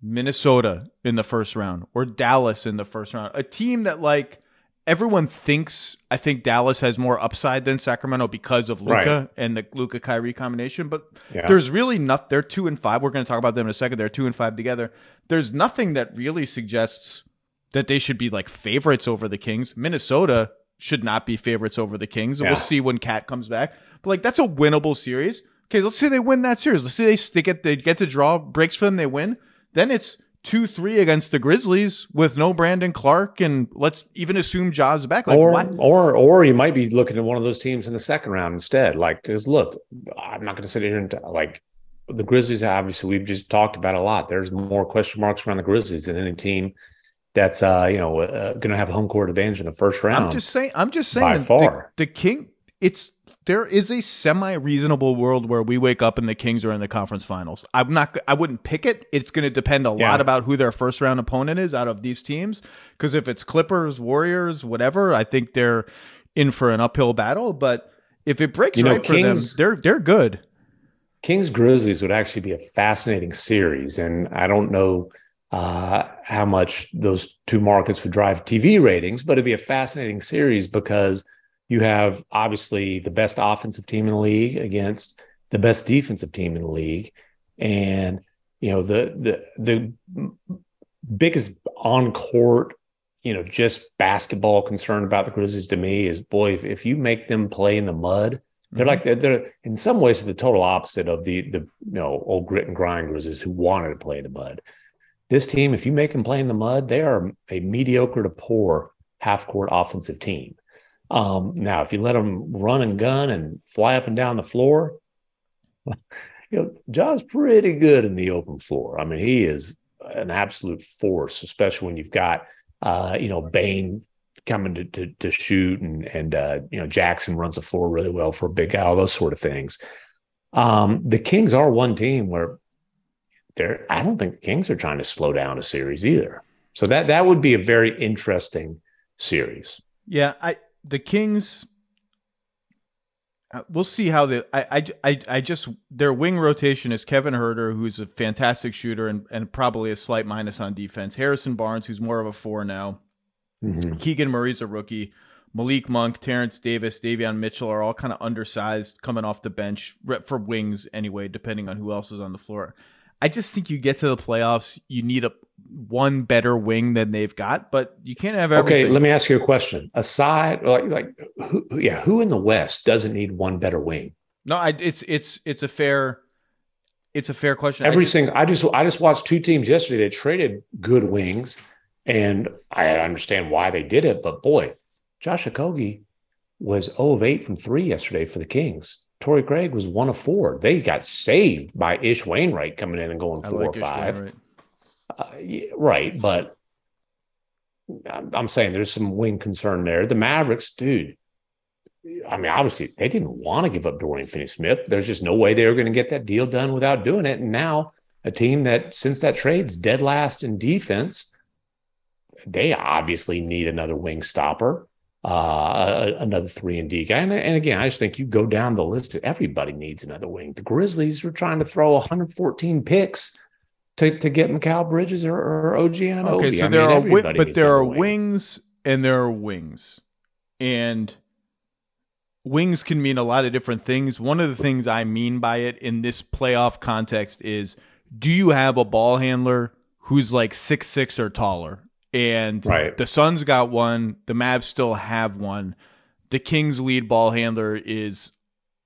Minnesota in the first round or Dallas in the first round, a team that like everyone thinks. I think Dallas has more upside than Sacramento because of Luka right. and the Luka Kyrie combination. But yeah. there's really not. They're two and five. We're going to talk about them in a second. They're two and five together. There's nothing that really suggests that they should be like favorites over the Kings. Minnesota should not be favorites over the Kings. Yeah. We'll see when KAT comes back. But like that's a winnable series. Okay, let's say they win that series. Let's say they, they get they get the draw breaks for them, they win. Then it's two three against the Grizzlies with no Brandon Clarke, and let's even assume Ja's back. Like, or why? or or you might be looking at one of those teams in the second round instead. Like, because look, I'm not going to sit here and t- like the Grizzlies. Obviously, we've just talked about a lot. There's more question marks around the Grizzlies than any team that's uh you know uh, going to have a home court advantage in the first round. I'm just saying. I'm just saying. by far. The, the King. It's there is a semi reasonable world where we wake up and the Kings are in the conference finals. I'm not. I wouldn't pick it. It's going to depend a Yeah. lot about who their first round opponent is out of these teams. Because if it's Clippers, Warriors, whatever, I think they're in for an uphill battle. But if it breaks You know, right Kings- for them, they're they're good. Kings Grizzlies would actually be a fascinating series, and I don't know uh, how much those two markets would drive TV ratings, but it'd be a fascinating series because you have obviously the best offensive team in the league against the best defensive team in the league, and you know the the the biggest on court. You know, just basketball concern about the Grizzlies to me is boy, if, if you make them play in the mud, they're mm-hmm. like they're, they're in some ways the total opposite of the the you know old grit and grind Grizzlies who wanted to play in the mud. This team, if you make them play in the mud, they are a mediocre to poor half court offensive team. Um, now, if you let them run and gun and fly up and down the floor, you know Ja's pretty good in the open floor. I mean, he is an absolute force, especially when you've got uh, you know Bane coming to, to, to shoot and and uh, you know Jackson runs the floor really well for a big guy, all those sort of things. Um, the Kings are one team where they're I don't think the Kings are trying to slow down a series either. So that that would be a very interesting series. Yeah, I the Kings. uh, We'll see how the I, I I I just their wing rotation is Kevin Huerter, who's a fantastic shooter and, and probably a slight minus on defense. Harrison Barnes, who's more of a four now. Mhm. Keegan Murray's a rookie. Malik Monk, Terrence Davis, Davion Mitchell are all kind of undersized coming off the bench for wings anyway, depending on who else is on the floor. I just think you get to the playoffs, you need a one better wing than they've got, but you can't have everything. Okay, let me ask you a question. Aside, like, like, who, yeah, who in the West doesn't need one better wing? No, I, it's it's it's a fair it's a fair question. Every I, single, I just, I just watched two teams yesterday. that traded good wings, and I understand why they did it. But boy, Josh Okogie was 0 of 8 from three yesterday for the Kings. Torrey Craig was one of four. They got saved by Ish Wainwright coming in and going I four like or Ish five. Wainwright. Uh, yeah, right, but I'm, I'm saying there's some wing concern there. The Mavericks, dude. I mean, obviously they didn't want to give up Dorian Finney-Smith. There's just no way they were going to get that deal done without doing it. And now a team that since that trade's dead last in defense, they obviously need another wing stopper, uh, another three and D guy. And, and again, I just think you go down the list. Everybody needs another wing. The Grizzlies were trying to throw 114 picks to, to get Mikal Bridges or, or OG and Okay, so there are wi- but there are wings and there are wings, and wings can mean a lot of different things. One of the things I mean by it in this playoff context is: Do you have a ball handler who's like six six or taller? And Right. the Suns got one. The Mavs still have one. The Kings' lead ball handler is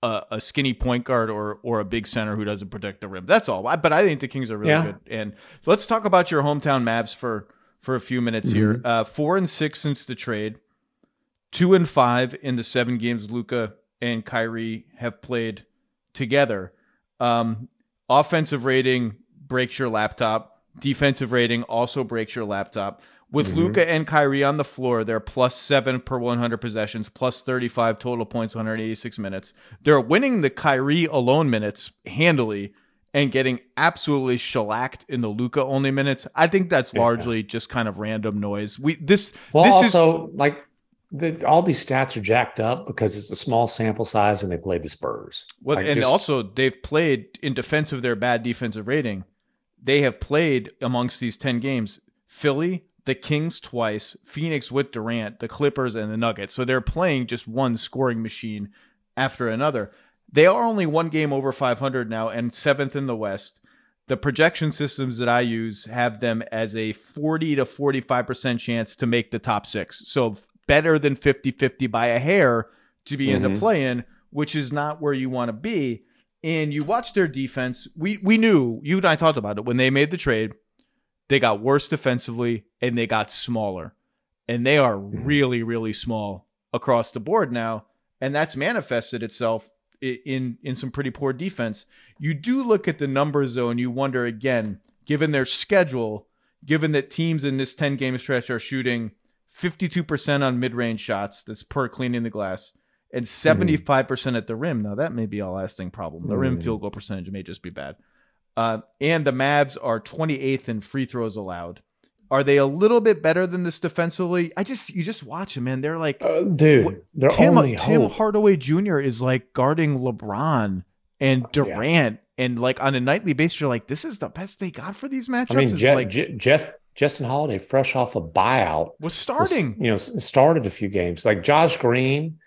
a, a skinny point guard or or a big center who doesn't protect the rim. That's all. I- But I think the Kings are really Yeah. good. And so let's talk about your hometown Mavs for for a few minutes here. Uh, four and six since the trade, two and five in the seven games Luka and Kyrie have played together. Um, offensive rating breaks your laptop. Defensive rating also breaks your laptop. With mm-hmm. Luka and Kyrie on the floor, they're plus seven per 100 possessions, plus 35 total points, 186 minutes. They're winning the Kyrie alone minutes handily and getting absolutely shellacked in the Luka only minutes. I think that's Yeah. largely just kind of random noise. We this Well, this is also like the, all these stats are jacked up because it's a small sample size and they played the Spurs. Well, Like, and just- also they've played in defense of their bad defensive rating. They have played amongst these ten games Philly, the Kings twice, Phoenix with Durant, the Clippers, and the Nuggets. So they're playing just one scoring machine after another. They are only one game over 500 now and seventh in the West. The projection systems that I use have them as a 40 to 45% chance to make the top six. So better than 50 50 by a hair to be in the Mhm. play in, which is not where you want to be. And you watch their defense. We we knew you and I talked about it when they made the trade. they got worse defensively, and they got smaller. And they are really, really small across the board now. And that's manifested itself in in some pretty poor defense. You do look at the numbers though, and you wonder again, given their schedule, given that teams in this 10 game stretch are shooting 52% on mid range shots, that's per cleaning the glass, and 75% mm. at the rim. Now, that may be a lasting problem. The rim field goal percentage may just be bad. Uh, and the Mavs are 28th in free throws allowed. Are they a little bit better than this defensively? I just you just watch them, man. They're like, uh, dude, they're Tim, only Tim hope. Hardaway Jr. is like guarding LeBron and Durant, yeah. and like on a nightly basis, you're like, this is the best they got for these matchups. I mean, Je- like Je- Jeff Justin Holiday, fresh off a buyout, was starting. Was, you know, started a few games. Like Josh Green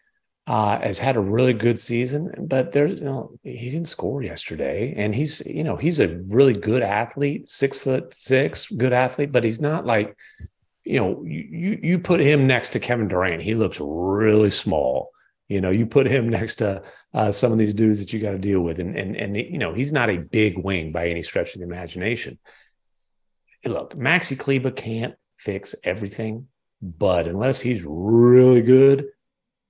uh, has had a really good season, but there's you know he didn't score yesterday, and he's you know he's a really good athlete, six foot six, good athlete, but he's not like you know you you put him next to Kevin Durant, he looks really small. You know, you put him next to uh, some of these dudes that you got to deal with, and and and you know he's not a big wing by any stretch of the imagination. look, Maxi Kleber can't fix everything, but unless he's really good,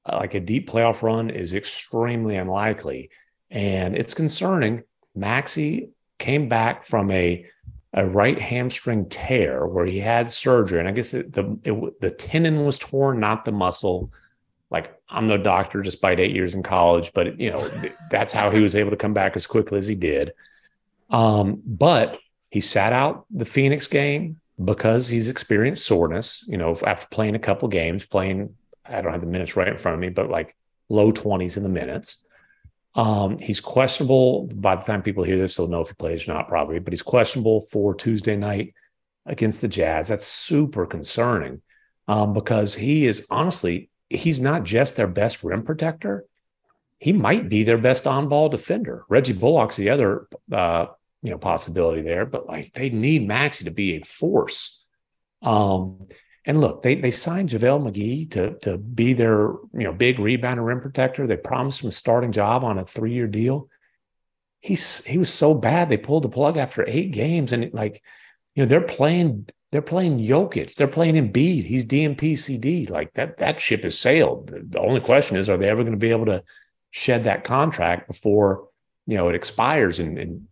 like a deep playoff run is extremely unlikely. And it's concerning. Maxi came back from a a right hamstring tear where he had surgery, and I guess the the, it, the tendon was torn, not the muscle. Like I'm no doctor, despite eight years in college, but you know that's how he was able to come back as quickly as he did. Um, but he sat out the Phoenix game because he's experienced soreness. You know, after playing a couple games, playing I don't have the minutes right in front of me, but like low 20s in the minutes. Um, he's questionable by the time people hear this, they'll know if he plays or not, probably, but he's questionable for Tuesday night against the Jazz. That's super concerning um, because he is honestly, he's not just their best rim protector. He might be their best on ball defender. Reggie Bullock's the other, uh, you know, possibility there, but like they need Maxi to be a force. Um, and look, they they signed JaVale McGee to to be their you know big rebounder rim protector. They promised him a starting job on a three year deal. He's he was so bad they pulled the plug after eight games, and it, like you know they're playing they're playing Jokic, they're playing Embiid. He's DNP-CD. Like that that ship has sailed. The only question is, are they ever going to be able to shed that contract before you know it expires in, in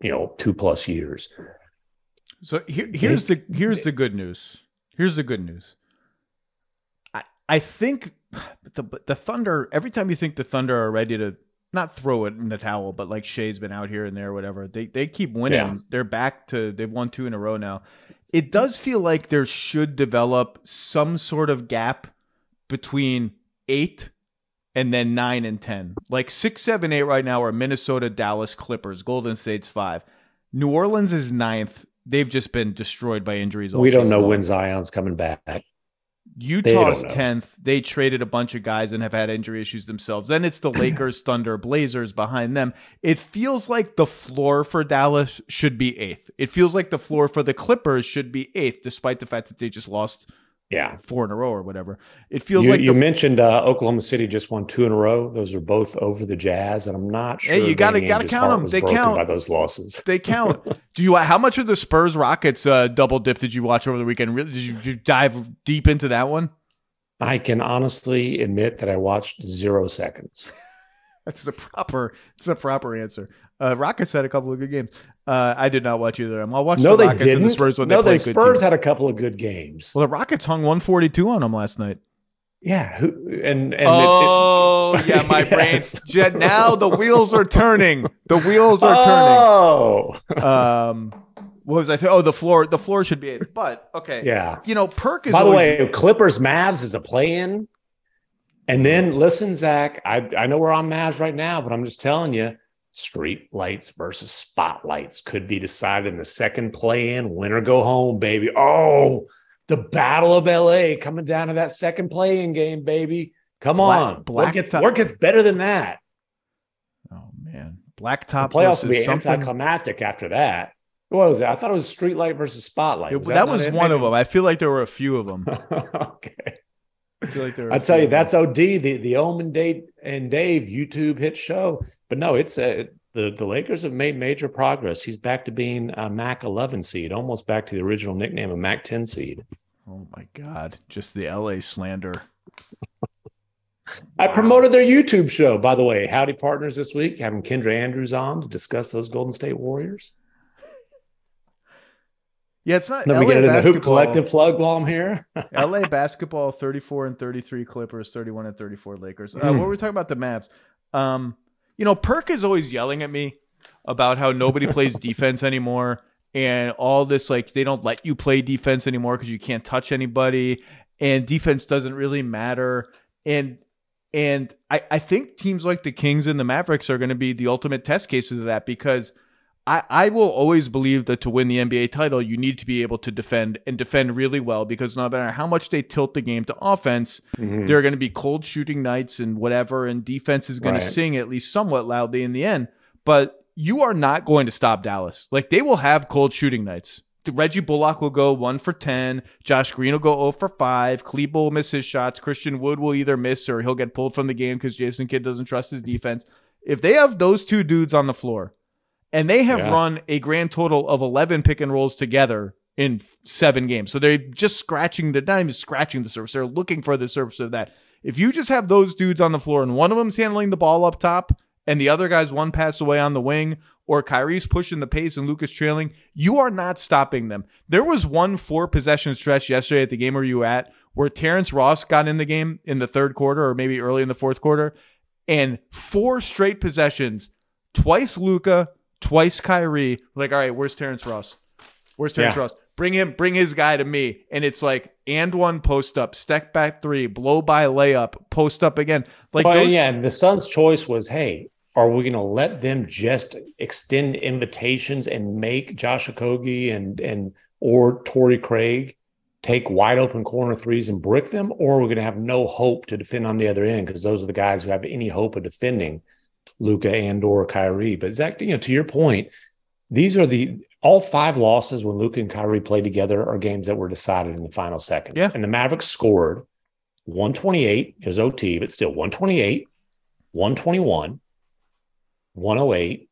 you know two plus years? So here, here's the here's the good news Here's the good news. I I think the the Thunder. Every time you think the Thunder are ready to not throw it in the towel, but like Shai's been out here and there, whatever. They they keep winning. Yeah. They're back to they've won two in a row now. It does feel like there should develop some sort of gap between eight and then nine and ten. Like six, seven, eight right now are Minnesota, Dallas, Clippers, Golden State's five. New Orleans is ninth they've just been destroyed by injuries. we don't know long. when Zion's coming back. Utah's tenth. They traded a bunch of guys and have had injury issues themselves. Then it's the Lakers, Thunder, Blazers behind them. It feels like the floor for Dallas should be eighth. It feels like the floor for the Clippers should be eighth, despite the fact that they just lost yeah, four in a row or whatever. It feels you, like you the, mentioned uh, Oklahoma City just won two in a row. Those are both over the Jazz, and I'm not sure. Hey, you got to got to count them. They count by those losses. They count. Do you? How much of the Spurs Rockets uh, double dip did you watch over the weekend? Really, did you, did you dive deep into that one? I can honestly admit that I watched zero seconds. That's the proper. It's the proper answer. Uh, Rockets had a couple of good games. Uh, I did not watch either of them. I watched no, the Rockets didn't. and the Spurs when no, they played. The Spurs had a couple of good games. Well, the Rockets hung 142 on them last night. Yeah, who, and, and oh it, it, yeah, my yes. brain. Now the wheels are turning. The wheels are oh. turning. Oh, um, what was I? Th- oh, the floor. The floor should be eight. But okay, yeah. You know, Perk is. By always- the way, Clippers Mavs is a play-in. And then listen, Zach. I I know we're on Mavs right now, but I'm just telling you street lights versus spotlights could be decided in the second play in win or go home baby oh the battle of la coming down to that second play in game baby come on black, what, gets, what gets better than that oh man black top the playoffs will be something... anticlimactic after that what was it? I thought it was street light versus spotlight. Was that, that was one of them. I feel like there were a few of them. okay. I feel like there. I tell you, that's OD the the Omen Date and Dave YouTube hit show. But no, it's a the the Lakers have made major progress. He's back to being a MAC 11 seed, almost back to the original nickname of MAC 10 seed. Oh my God! Just the LA slander. I promoted their YouTube show, by the way. Howdy Partners this week, having Kendra Andrews on to discuss those Golden State Warriors. Yeah, it's not. Let me LA get it in the Hoop Collective plug while I'm here. LA basketball 34 and 33 Clippers, 31 and 34 Lakers. Uh, Mm. what were we talking about the Mavs? Um, you know, Perk is always yelling at me about how nobody plays defense anymore and all this like they don't let you play defense anymore because you can't touch anybody and defense doesn't really matter. And and I, I think teams like the Kings and the Mavericks are going to be the ultimate test cases of that because I, I will always believe that to win the NBA title, you need to be able to defend and defend really well because no matter how much they tilt the game to offense, Mhm. there are going to be cold shooting nights and whatever, and defense is going Right. to sing at least somewhat loudly in the end. But you are not going to stop Dallas. Like they will have cold shooting nights. Reggie Bullock will go one for 10. Josh Green will go 0 for 5. Klebo will miss his shots. Christian Wood will either miss or he'll get pulled from the game because Jason Kidd doesn't trust his defense. If they have those two dudes on the floor, and they have Yeah. run a grand total of 11 pick and rolls together in seven games. So they're just scratching the, not even scratching the surface. They're looking for the surface of that. If you just have those dudes on the floor and one of them's handling the ball up top and the other guy's one pass away on the wing or Kyrie's pushing the pace and Luka's trailing, you are not stopping them. There was one four possession stretch yesterday at the game where you were at where Terrence Ross got in the game in the third quarter or maybe early in the fourth quarter and four straight possessions, twice Luka, twice Kyrie. Like, all right, where's Terrence Ross? Where's Terrence Yeah. Ross? Bring him, bring his guy to me. And it's like and one post up, step back three, blow by layup, post up again. Like well, those, yeah, and the Suns' choice was, hey, are we going to let them just extend invitations and make Josh Okogie and and or Torrey Craig take wide open corner threes and brick them, or are we going to have no hope to defend on the other end because those are the guys who have any hope of defending Luka and or Kyrie. But Zach, you know, to your point, these are the all five losses when Luka and Kyrie played together are games that were decided in the final seconds. Yeah. And the Mavericks scored 128 is OT, but still 128, 121, 108,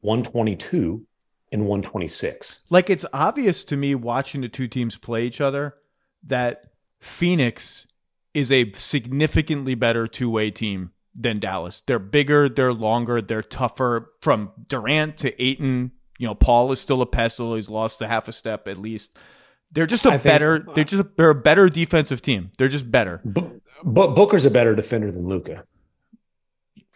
122, and 126. like it's obvious to me watching the two teams play each other that Phoenix is a significantly better two way team than Dallas. They're bigger, they're longer, they're tougher. From Durant to Ayton, you know, Paul is still a pestle. He's lost a half a step at least. They're just a I think- better. They're just a, they're a better defensive team. They're just better. But, but Booker's a better defender than Luca.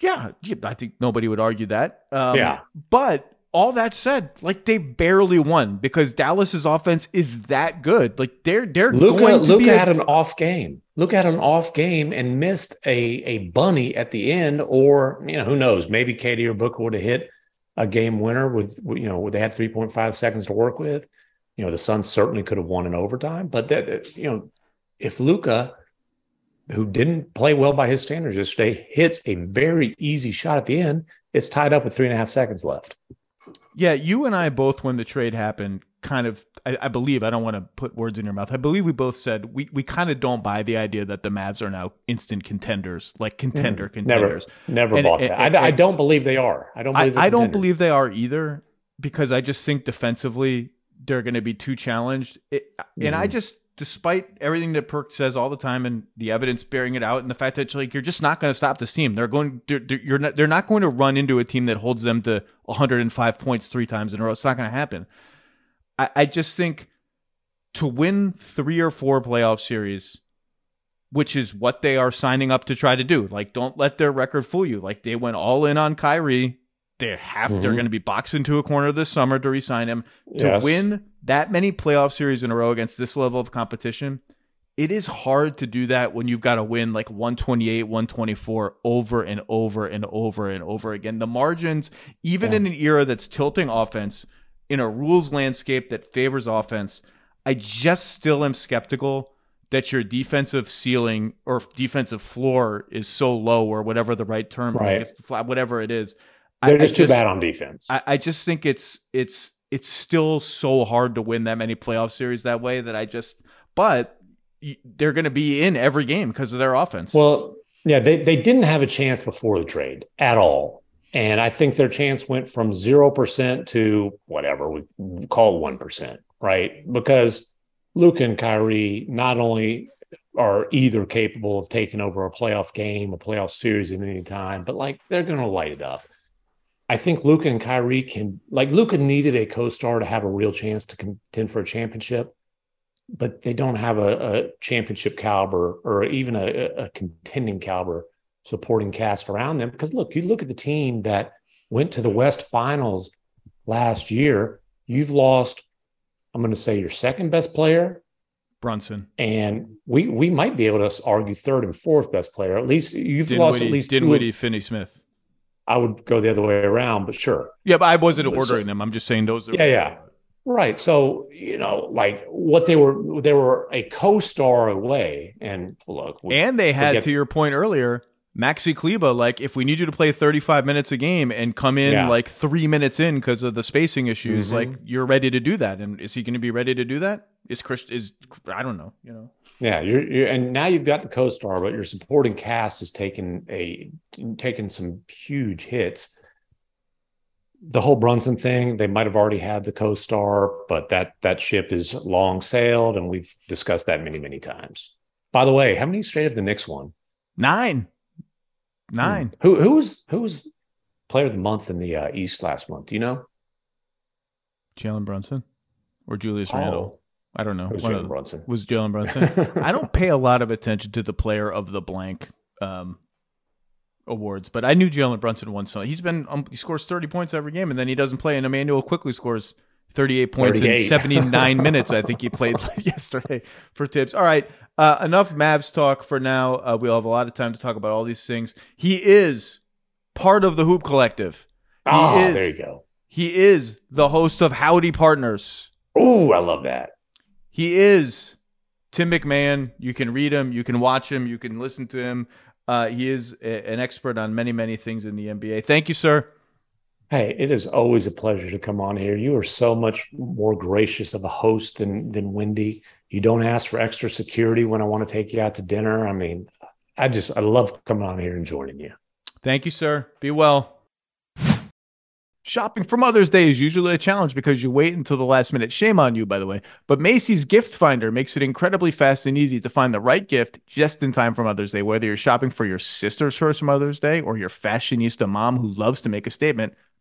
Yeah, yeah, I think nobody would argue that. Um, Yeah. but all that said, like they barely won because Dallas's offense is that good. Like they're they're Luka going to Luka be a- had an off game. Luka had an off game and missed a a bunny at the end, or you know who knows? Maybe KD or Booker would have hit a game winner with you know they had three point five seconds to work with. You know the Suns certainly could have won in overtime, but that you know if Luka, who didn't play well by his standards yesterday, hits a very easy shot at the end, it's tied up with three and a half seconds left. Yeah, you and I both, when the trade happened, kind of, I, I believe, I don't want to put words in your mouth. I believe we both said we, we kind of don't buy the idea that the Mavs are now instant contenders, like contender Never, contenders. never And- bought and- that. I, I don't believe they are. I don't believe. they're I don't believe they are either because I just think defensively they're going to be too challenged. It, And I Mhm. just, despite everything that Perk says all the time and the evidence bearing it out, and the fact that like you're just not going to stop this team. They're going, they're, they're- you're not, they're not going to run into a team that holds them to 105 points three times in a row. It's not going to happen. I, I just think to win three or four playoff series, which is what they are signing up to try to do. Like, don't let their record fool you. Like, they went all in on Kyrie. They have they're Mhm. going to be boxed into a corner this summer to re-sign him. To Yes. win that many playoff series in a row against this level of competition, it is hard to do that when you've got to win like 128, 124 over and over and over and over again. The margins, even Yeah. in an era that's tilting offense, in a rules landscape that favors offense, I just still am skeptical that your defensive ceiling or defensive floor is so low or whatever the right term I Right. flat whatever it is. They're I- I just too bad on defense. I, I just think it's it's it's still so hard to win that many playoff series that way that I just but they're going to be in every game because of their offense. well, yeah, they they didn't have a chance before the trade at all. And I think their chance went from 0% to whatever we call 1%, right? Because Luka and Kyrie not only are either capable of taking over a playoff game, a playoff series at any time, but like they're going to light it up. I think Luka and Kyrie can, like, Luka needed a co star to have a real chance to contend for a championship, but they don't have a, a championship caliber or even a, a contending caliber supporting cast around them. Because look, you look at the team that went to the West Finals last year, you've lost, I'm going to say, your second best player. Brunson and we we might be able to argue third and fourth best player. At least you've Dinwiddie, lost at least Dinwiddie, Finney Smith. I would go the other way around, but sure. Yeah, but I wasn't ordering them. I'm just saying those. Are- yeah, yeah. Right. So, you know, like what they were, they were a co star away. And look, and they had, to your point earlier, Maxi Kleber, like if we need you to play 35 minutes a game and come in yeah. like three minutes in because of the spacing issues, mm-hmm. like you're ready to do that. And is he going to be ready to do that? Is Chris, is, I don't know, you know? Yeah. You're, you're and now you've got the co-star, but your supporting cast has taken a, taken some huge hits. The whole Brunson thing, they might have already had the co-star, but that, that ship is long sailed. And we've discussed that many, many times. By the way, how many straight have the Knicks won? Nine. Nine. Hmm. Who who was who was player of the month in the uh, East last month? Do you know? Jalen Brunson or Julius oh. Randle? I don't know. was Jalen Brunson? Was Jalen Brunson? I don't pay a lot of attention to the player of the blank um, awards, but I knew Jalen Brunson won some. He's been um, he scores thirty points every game, and then he doesn't play. And Immanuel Quickley scores 38 points 38. in 79 minutes. I think he played yesterday for Thibs. All right. Uh, enough Mavs talk for now. Uh, we'll have a lot of time to talk about all these things. He is part of the Hoop Collective. He oh, is, there you go. He is the host of Howdy Partners. Oh, I love that. He is Tim MacMahon. You can read him, you can watch him, you can listen to him. Uh, he is a, an expert on many, many things in the NBA. Thank you, sir. Hey, it is always a pleasure to come on here. You are so much more gracious of a host than than Windy. You don't ask for extra security when I want to take you out to dinner. I mean, I just I love coming on here and joining you. Thank you, sir. Be well. Shopping for Mother's Day is usually a challenge because you wait until the last minute. Shame on you, by the way. But Macy's Gift Finder makes it incredibly fast and easy to find the right gift just in time for Mother's Day. Whether you're shopping for your sister's first Mother's Day or your fashionista mom who loves to make a statement,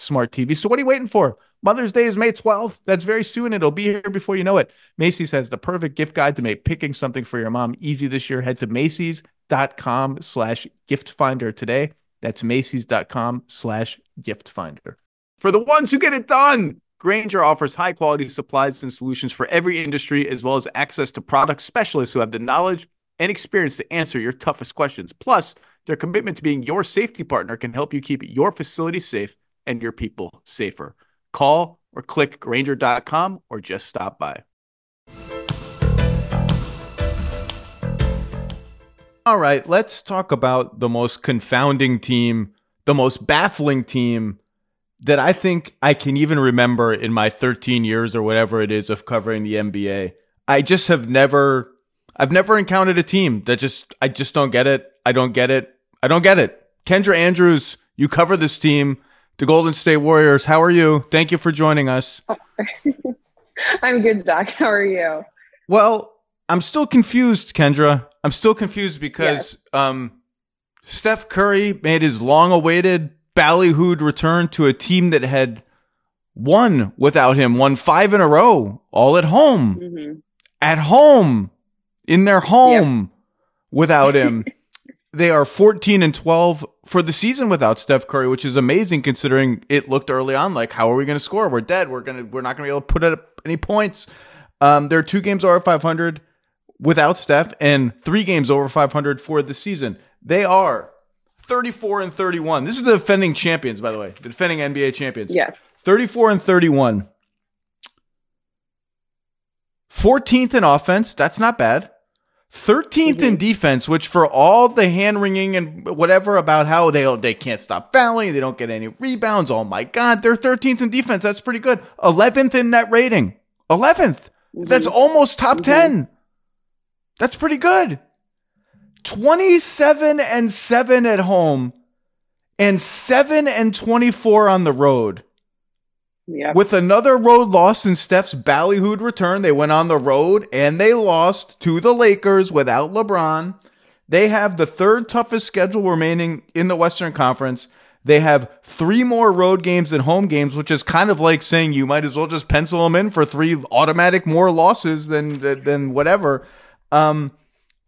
smart TV. So what are you waiting for? Mother's Day is May 12th. That's very soon. It'll be here before you know it. Macy's has the perfect gift guide to make picking something for your mom easy this year. Head to Macy's.com slash gift finder today. That's Macy's.com slash gift finder. For the ones who get it done, Grainger offers high quality supplies and solutions for every industry, as well as access to product specialists who have the knowledge and experience to answer your toughest questions. Plus, their commitment to being your safety partner can help you keep your facility safe and your people safer. Call or click Grainger.com or just stop by. All right, let's talk about the most confounding team, the most baffling team that I think I can even remember in my 13 years or whatever it is of covering the NBA. I just have never I've never encountered a team that just I just don't get it. I don't get it. I don't get it. Kendra Andrews, you cover this team the Golden State Warriors. How are you? Thank you for joining us. I'm good, Zach. How are you? Well, I'm still confused, Kendra. I'm still confused because yes. um, Steph Curry made his long awaited ballyhooed return to a team that had won without him, won five in a row, all at home. Mm-hmm. At home, in their home yep. without him. they are 14 and 12 for the season without Steph Curry, which is amazing considering it looked early on like how are we going to score? We're dead. We're going to we're not going to be able to put up any points. Um, there are two games over 500 without Steph and three games over 500 for the season. They are 34 and 31. This is the defending champions, by the way, the defending NBA champions. Yes. 34 and 31. 14th in offense. That's not bad. 13th in mm-hmm. defense, which for all the hand wringing and whatever about how they they can't stop fouling, they don't get any rebounds. Oh my God, they're 13th in defense. That's pretty good. 11th in net rating. 11th. Mm-hmm. That's almost top mm-hmm. 10. That's pretty good. 27 and 7 at home and 7 and 24 on the road. With another road loss in Steph's ballyhooed return, they went on the road and they lost to the Lakers without LeBron. They have the third toughest schedule remaining in the Western Conference. They have three more road games and home games, which is kind of like saying you might as well just pencil them in for three automatic more losses than than whatever. Um,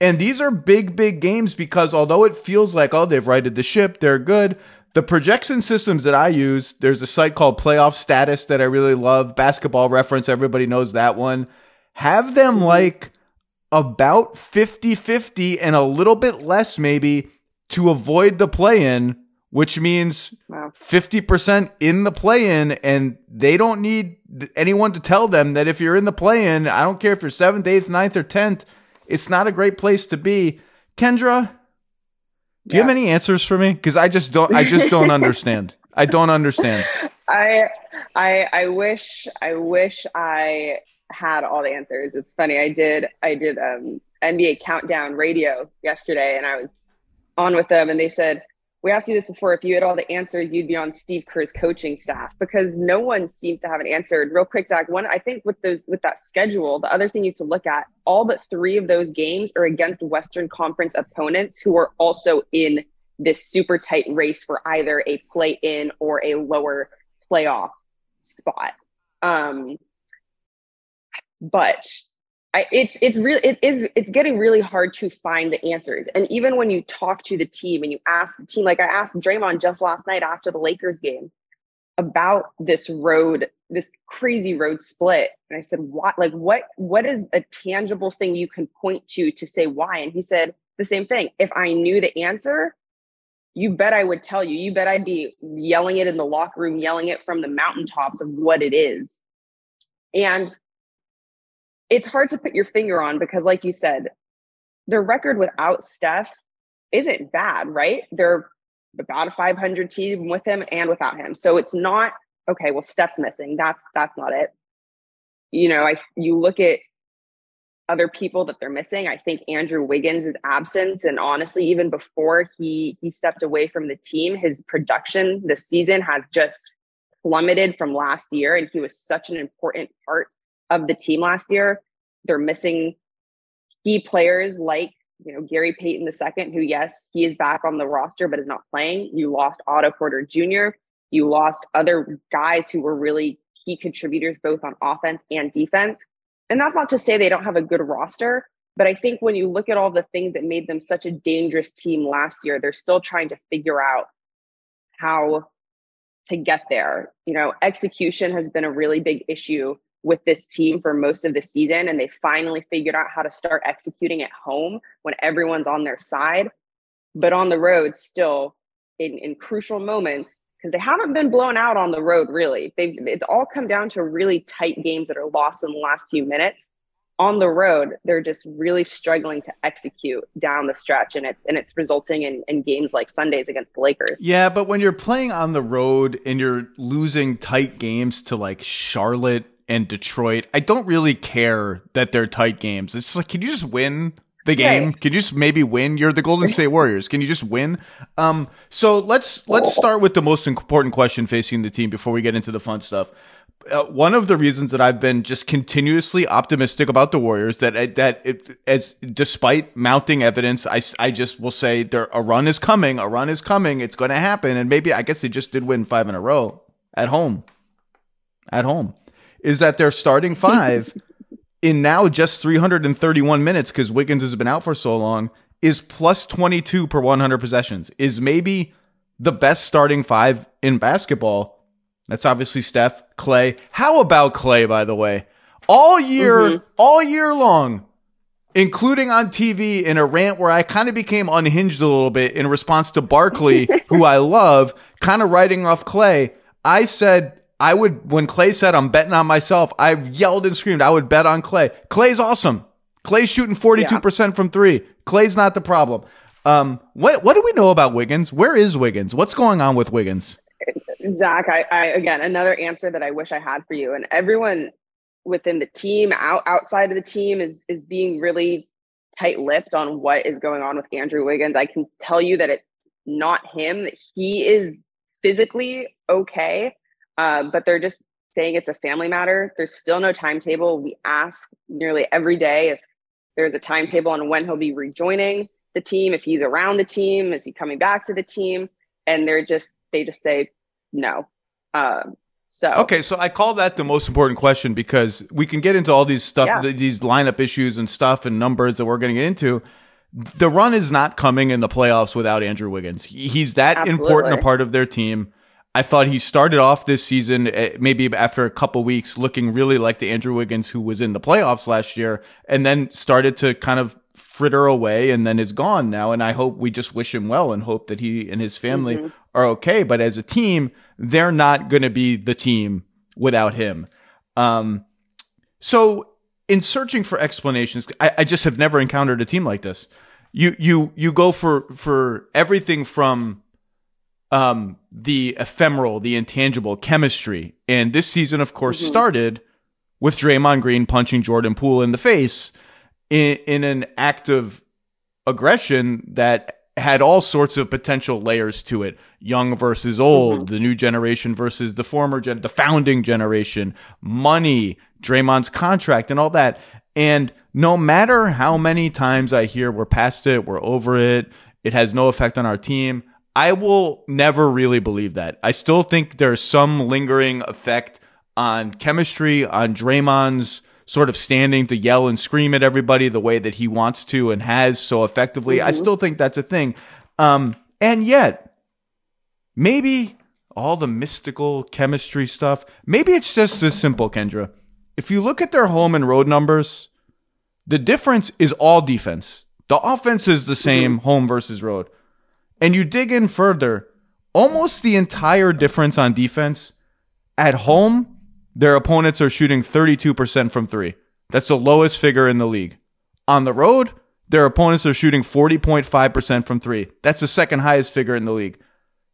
and these are big, big games because although it feels like oh they've righted the ship, they're good. The projection systems that I use, there's a site called Playoff Status that I really love. Basketball Reference, everybody knows that one. Have them mm-hmm. like about 50 50 and a little bit less maybe to avoid the play in, which means Wow. 50% in the play in. And they don't need anyone to tell them that if you're in the play in, I don't care if you're seventh, eighth, ninth, or 10th, it's not a great place to be. Kendra, do you have any answers for me? Because I just don't. I just don't understand. I don't understand. I I I wish I wish I had all the answers. It's funny. I did I did um NBA countdown radio yesterday and I was on with them and they said, We asked you this before. If you had all the answers, you'd be on Steve Kerr's coaching staff because no one seems to have an answer. Real quick, Zach, one I think with those with that schedule, the other thing you have to look at, all but three of those games are against Western Conference opponents who are also in this super tight race for either a play in or a lower playoff spot. Um, but I, it's it's really it is it's getting really hard to find the answers. And even when you talk to the team and you ask the team, like I asked Draymond just last night after the Lakers game about this road, this crazy road split, and I said, "What? Like what? What is a tangible thing you can point to to say why?" And he said the same thing. If I knew the answer, you bet I would tell you. You bet I'd be yelling it in the locker room, yelling it from the mountaintops of what it is. And it's hard to put your finger on because, like you said, their record without Steph isn't bad, right? They're about a 500 team with him and without him. So it's not okay. Well, Steph's missing. That's that's not it. You know, I you look at other people that they're missing. I think Andrew Wiggins' absence, and honestly, even before he he stepped away from the team, his production this season has just plummeted from last year, and he was such an important part of the team last year. They're missing key players like you know Gary Payton II, who yes, he is back on the roster but is not playing. You lost Otto Porter Jr. You lost other guys who were really key contributors both on offense and defense. And that's not to say they don't have a good roster, but I think when you look at all the things that made them such a dangerous team last year, they're still trying to figure out how to get there. You know, execution has been a really big issue with this team for most of the season, and they finally figured out how to start executing at home when everyone's on their side. But on the road, still in, in crucial moments, because they haven't been blown out on the road really. They've it's all come down to really tight games that are lost in the last few minutes. On the road, they're just really struggling to execute down the stretch, and it's and it's resulting in, in games like Sundays against the Lakers. Yeah, but when you're playing on the road and you're losing tight games to like Charlotte and Detroit, I don't really care that they're tight games. It's like, can you just win the game? Right. Can you just maybe win? You're the Golden State Warriors. Can you just win? Um, so let's let's start with the most important question facing the team before we get into the fun stuff. Uh, one of the reasons that I've been just continuously optimistic about the Warriors that that it, as despite mounting evidence, I, I just will say there a run is coming, a run is coming, it's going to happen, and maybe I guess they just did win five in a row at home, at home, is that they're starting five in now just 331 minutes because Wiggins has been out for so long is plus 22 per 100 possessions is maybe the best starting five in basketball. That's obviously Steph, Klay. How about Klay, by the way? All year, Mhm. all year long, including on TV in a rant where I kind of became unhinged a little bit in response to Barkley, who I love, kind of writing off Klay. I said I would when Klay said I'm betting on myself, I yelled and screamed I would bet on Klay. Klay's awesome. Klay's shooting 42% from three. Klay's not the problem. Um, what what do we know about Wiggins? Where is Wiggins? What's going on with Wiggins? Zach, I, I again another answer that I wish I had for you. And everyone within the team, out outside of the team, is is being really tight-lipped on what is going on with Andrew Wiggins. I can tell you that it's not him. He is physically okay, uh, but they're just saying it's a family matter. There's still no timetable. We ask nearly every day if there's a timetable on when he'll be rejoining the team, if he's around the team, is he coming back to the team? And they're just they just say no. Um, so okay, so I call that the most important question because we can get into all these stuff, Yeah. these lineup issues and stuff and numbers that we're going to get into. The run is not coming in the playoffs without Andrew Wiggins. He's that important a part of their team. I thought he started off this season, eh, maybe after a couple weeks, looking really like the Andrew Wiggins who was in the playoffs last year, and then started to kind of fritter away and then is gone now. And I hope we just wish him well and hope that he and his family Mhm. are okay. But as a team, they're not going to be the team without him. Um, so in searching for explanations, I, I just have never encountered a team like this. You you you go for for everything from um the ephemeral, the intangible chemistry. And this season, of course, Mhm. started with Draymond Green punching Jordan Poole in the face in, in an act of aggression that had all sorts of potential layers to it. Young versus old, the new generation versus the former gen, the founding generation, money, Draymond's contract and all that. And no matter how many times I hear we're past it, we're over it, it has no effect on our team, I will never really believe that. I still think there's some lingering effect on chemistry, on Draymond's sort of standing to yell and scream at everybody the way that he wants to and has so effectively. I Mhm. still think that's a thing. Um, and yet, maybe all the mystical chemistry stuff, maybe it's just this simple, Kendra. If you look at their home and road numbers, the difference is all defense. The offense is the same home versus road. And you dig in further, almost the entire difference on defense at home, their opponents are shooting 32% from three. That's the lowest figure in the league. On the road, their opponents are shooting 40.5% from three. That's the second highest figure in the league.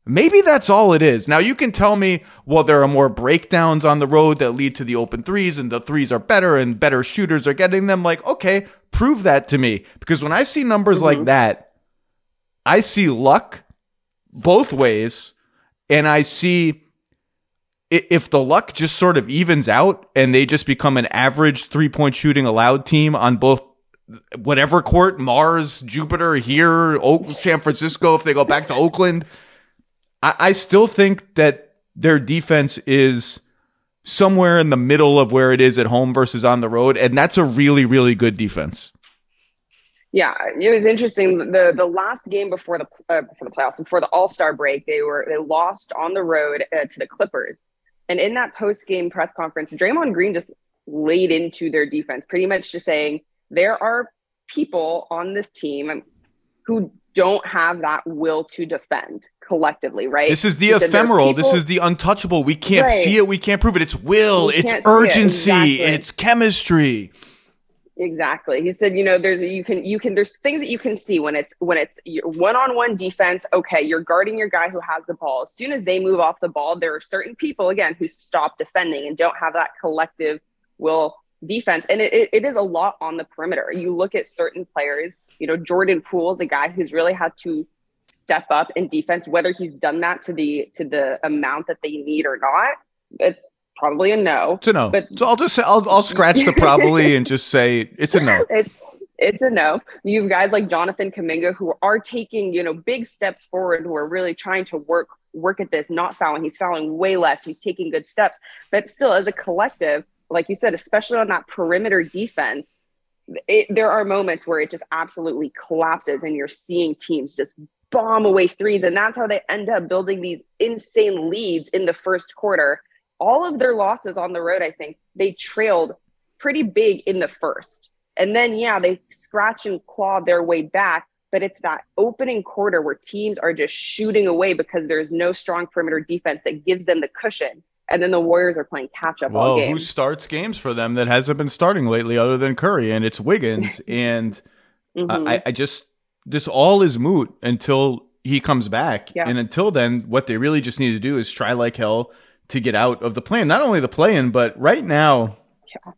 Maybe that's all it is. Now you can tell me, well, there are more breakdowns on the road that lead to the open threes, and the threes are better, and better shooters are getting them. Like, okay, prove that to me. Because when I see numbers like mm-hmm. that, I see luck both ways, and I see if the luck just sort of evens out and they just become an average three point shooting allowed team on both whatever court, Mars, Jupiter, here, San Francisco, if they go back to Oakland, I, I still think that their defense is somewhere in the middle of where it is at home versus on the road. And that's a really, really good defense. Yeah, it was interesting. the The last game before the uh, before the playoffs, before the All Star break, they were they lost on the road uh, to the Clippers, and in that post game press conference, Draymond Green just laid into their defense, pretty much just saying there are people on this team who don't have that will to defend collectively, right? This is the He said there are ephemeral. This is the untouchable. We can't Right. see it. We can't prove it. It's will. We It's can't it. urgency. Exactly. It's chemistry. Exactly. He said, you know, there's you can you can there's things that you can see when it's when it's one on one defense. Okay, you're guarding your guy who has the ball. As soon as they move off the ball, there are certain people again who stop defending and don't have that collective will defense. And it, it, it is a lot on the perimeter. You look at certain players. You know, Jordan Poole is a guy who's really had to step up in defense. Whether he's done that to the to the amount that they need or not, it's probably a no. It's a no. But- so I'll just say I'll I'll scratch the probably and just say it's a no. it's it's a no. You have guys like Jonathan Kuminga who are taking, you know, big steps forward, who are really trying to work work at this, not fouling. He's fouling way less. He's taking good steps. But still, as a collective, like you said, especially on that perimeter defense, it, there are moments where it just absolutely collapses and you're seeing teams just bomb away threes. And that's how they end up building these insane leads in the first quarter. All of their losses on the road, I think, they trailed pretty big in the first. And then, yeah, they scratch and claw their way back. But it's that opening quarter where teams are just shooting away because there's no strong perimeter defense that gives them the cushion and then the Warriors are playing catch up all Well, who starts games for them that hasn't been starting lately other than Curry? And it's Wiggins. and Mhm. I, I just, this all is moot until he comes back. Yeah. And until then, what they really just need to do is try like hell to get out of the plan. Not only the play-in, but right now, Yeah.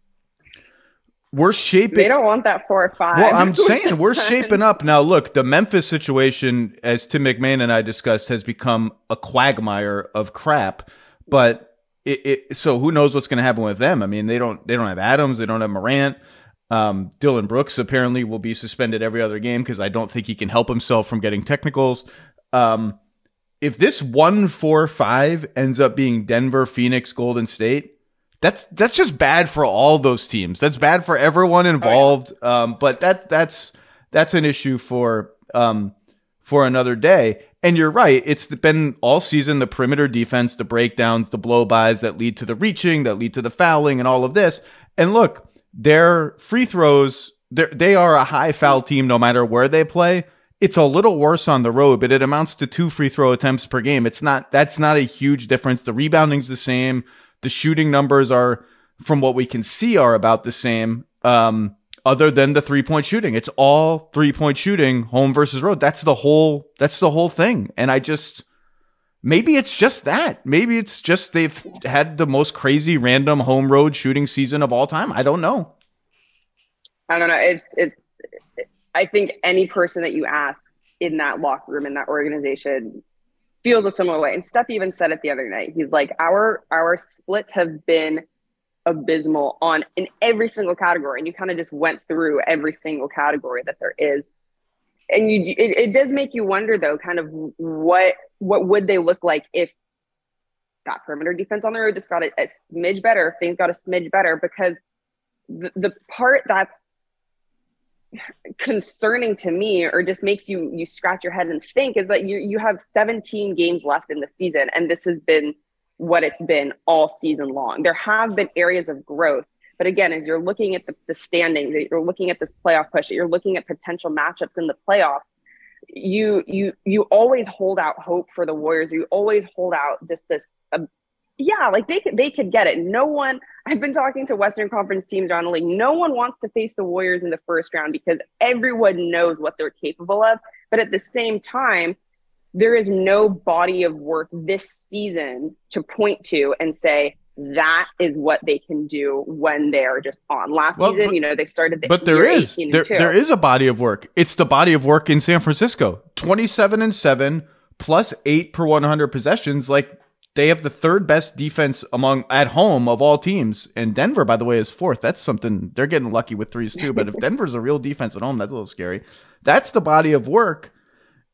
we're shaping. they don't want that four or five. Well, I'm saying we're Suns. shaping up now. Look, the Memphis situation, as Tim MacMahon and I discussed, has become a quagmire of crap. But it, it so who knows what's going to happen with them? I mean, they don't they don't have Adams, they don't have Morant. Um, Dillon Brooks apparently will be suspended every other game because I don't think he can help himself from getting technicals. Um, if this one four five ends up being Denver, Phoenix, Golden State, that's that's just bad for all those teams. That's bad for everyone involved. Um, but that that's that's an issue for um for another day. And you're right. It's been all season the perimeter defense, the breakdowns, the blow bys that lead to the reaching, that lead to the fouling, and all of this. And look, their free throws, they are a high foul team no matter where they play. It's a little worse on the road, but it amounts to two free throw attempts per game. It's not, that's not a huge difference. The rebounding's the same. The shooting numbers are, from what we can see, are about the same. Um, other than the three point shooting, it's all three point shooting, home versus road. That's the whole, that's the whole thing. And I just, maybe it's just that. Maybe it's just they've had the most crazy random home road shooting season of all time. I don't know. I don't know. It's it's. I think any person that you ask in that locker room in that organization feels a similar way. And Steph even said it the other night. He's like, our our splits have been abysmal on in every single category, and you kind of just went through every single category that there is. And you, it, it does make you wonder, though, kind of what what would they look like if that perimeter defense on the road just got a, a smidge better, if things got a smidge better, because the, the part that's concerning to me or just makes you you scratch your head and think is that you you have 17 games left in the season and this has been what it's been all season long. There have been areas of growth but again as you're looking at the, the standings you're looking at this playoff push that you're looking at potential matchups in the playoffs you you you always hold out hope for the warriors. You always hold out this this uh, yeah like they could they could get it no one I've been talking to Western Conference teams around the league. No one wants to face the Warriors in the first round because everyone knows what they're capable of. But at the same time, there is no body of work this season to point to and say that is what they can do when they're just on. Last Well, season, but- you know, they started the But there is 18 and there, there is a body of work. It's the body of work in San Francisco. 27 and 7 plus 8 per 100 possessions like they have the third best defense among at home of all teams and Denver by the way is fourth. That's something they're getting lucky with threes too, but if Denver's a real defense at home, that's a little scary. That's the body of work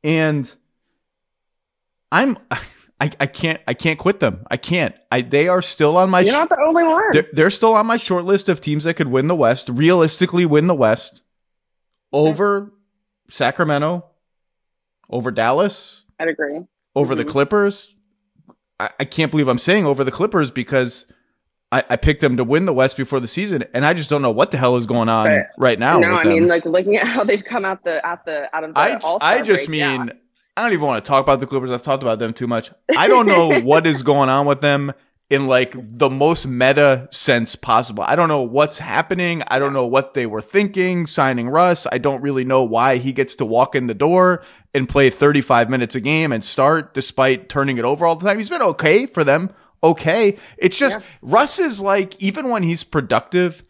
and I'm I, I can't I can't quit them. I can't. I they are still on my You're not the only one. they're, they're still on my short list of teams that could win the West, realistically win the West over Sacramento, over Dallas, I'd agree. over the Mhm. Clippers. I, I can't believe I'm saying over the Clippers because I, I picked them to win the West before the season, and I just don't know what the hell is going on Right. right now. no, I them. mean, like looking at how they've come out the at the out of the I, I just break, yeah. mean I don't even want to talk about the Clippers. I've talked about them too much. I don't know what is going on with them in like the most meta sense possible. I don't know what's happening. I don't know what they were thinking signing Russ. I don't really know why he gets to walk in the door and play 35 minutes a game and start despite turning it over all the time. He's been okay for them. Okay. It's just Yeah. Russ is like even when he's productive,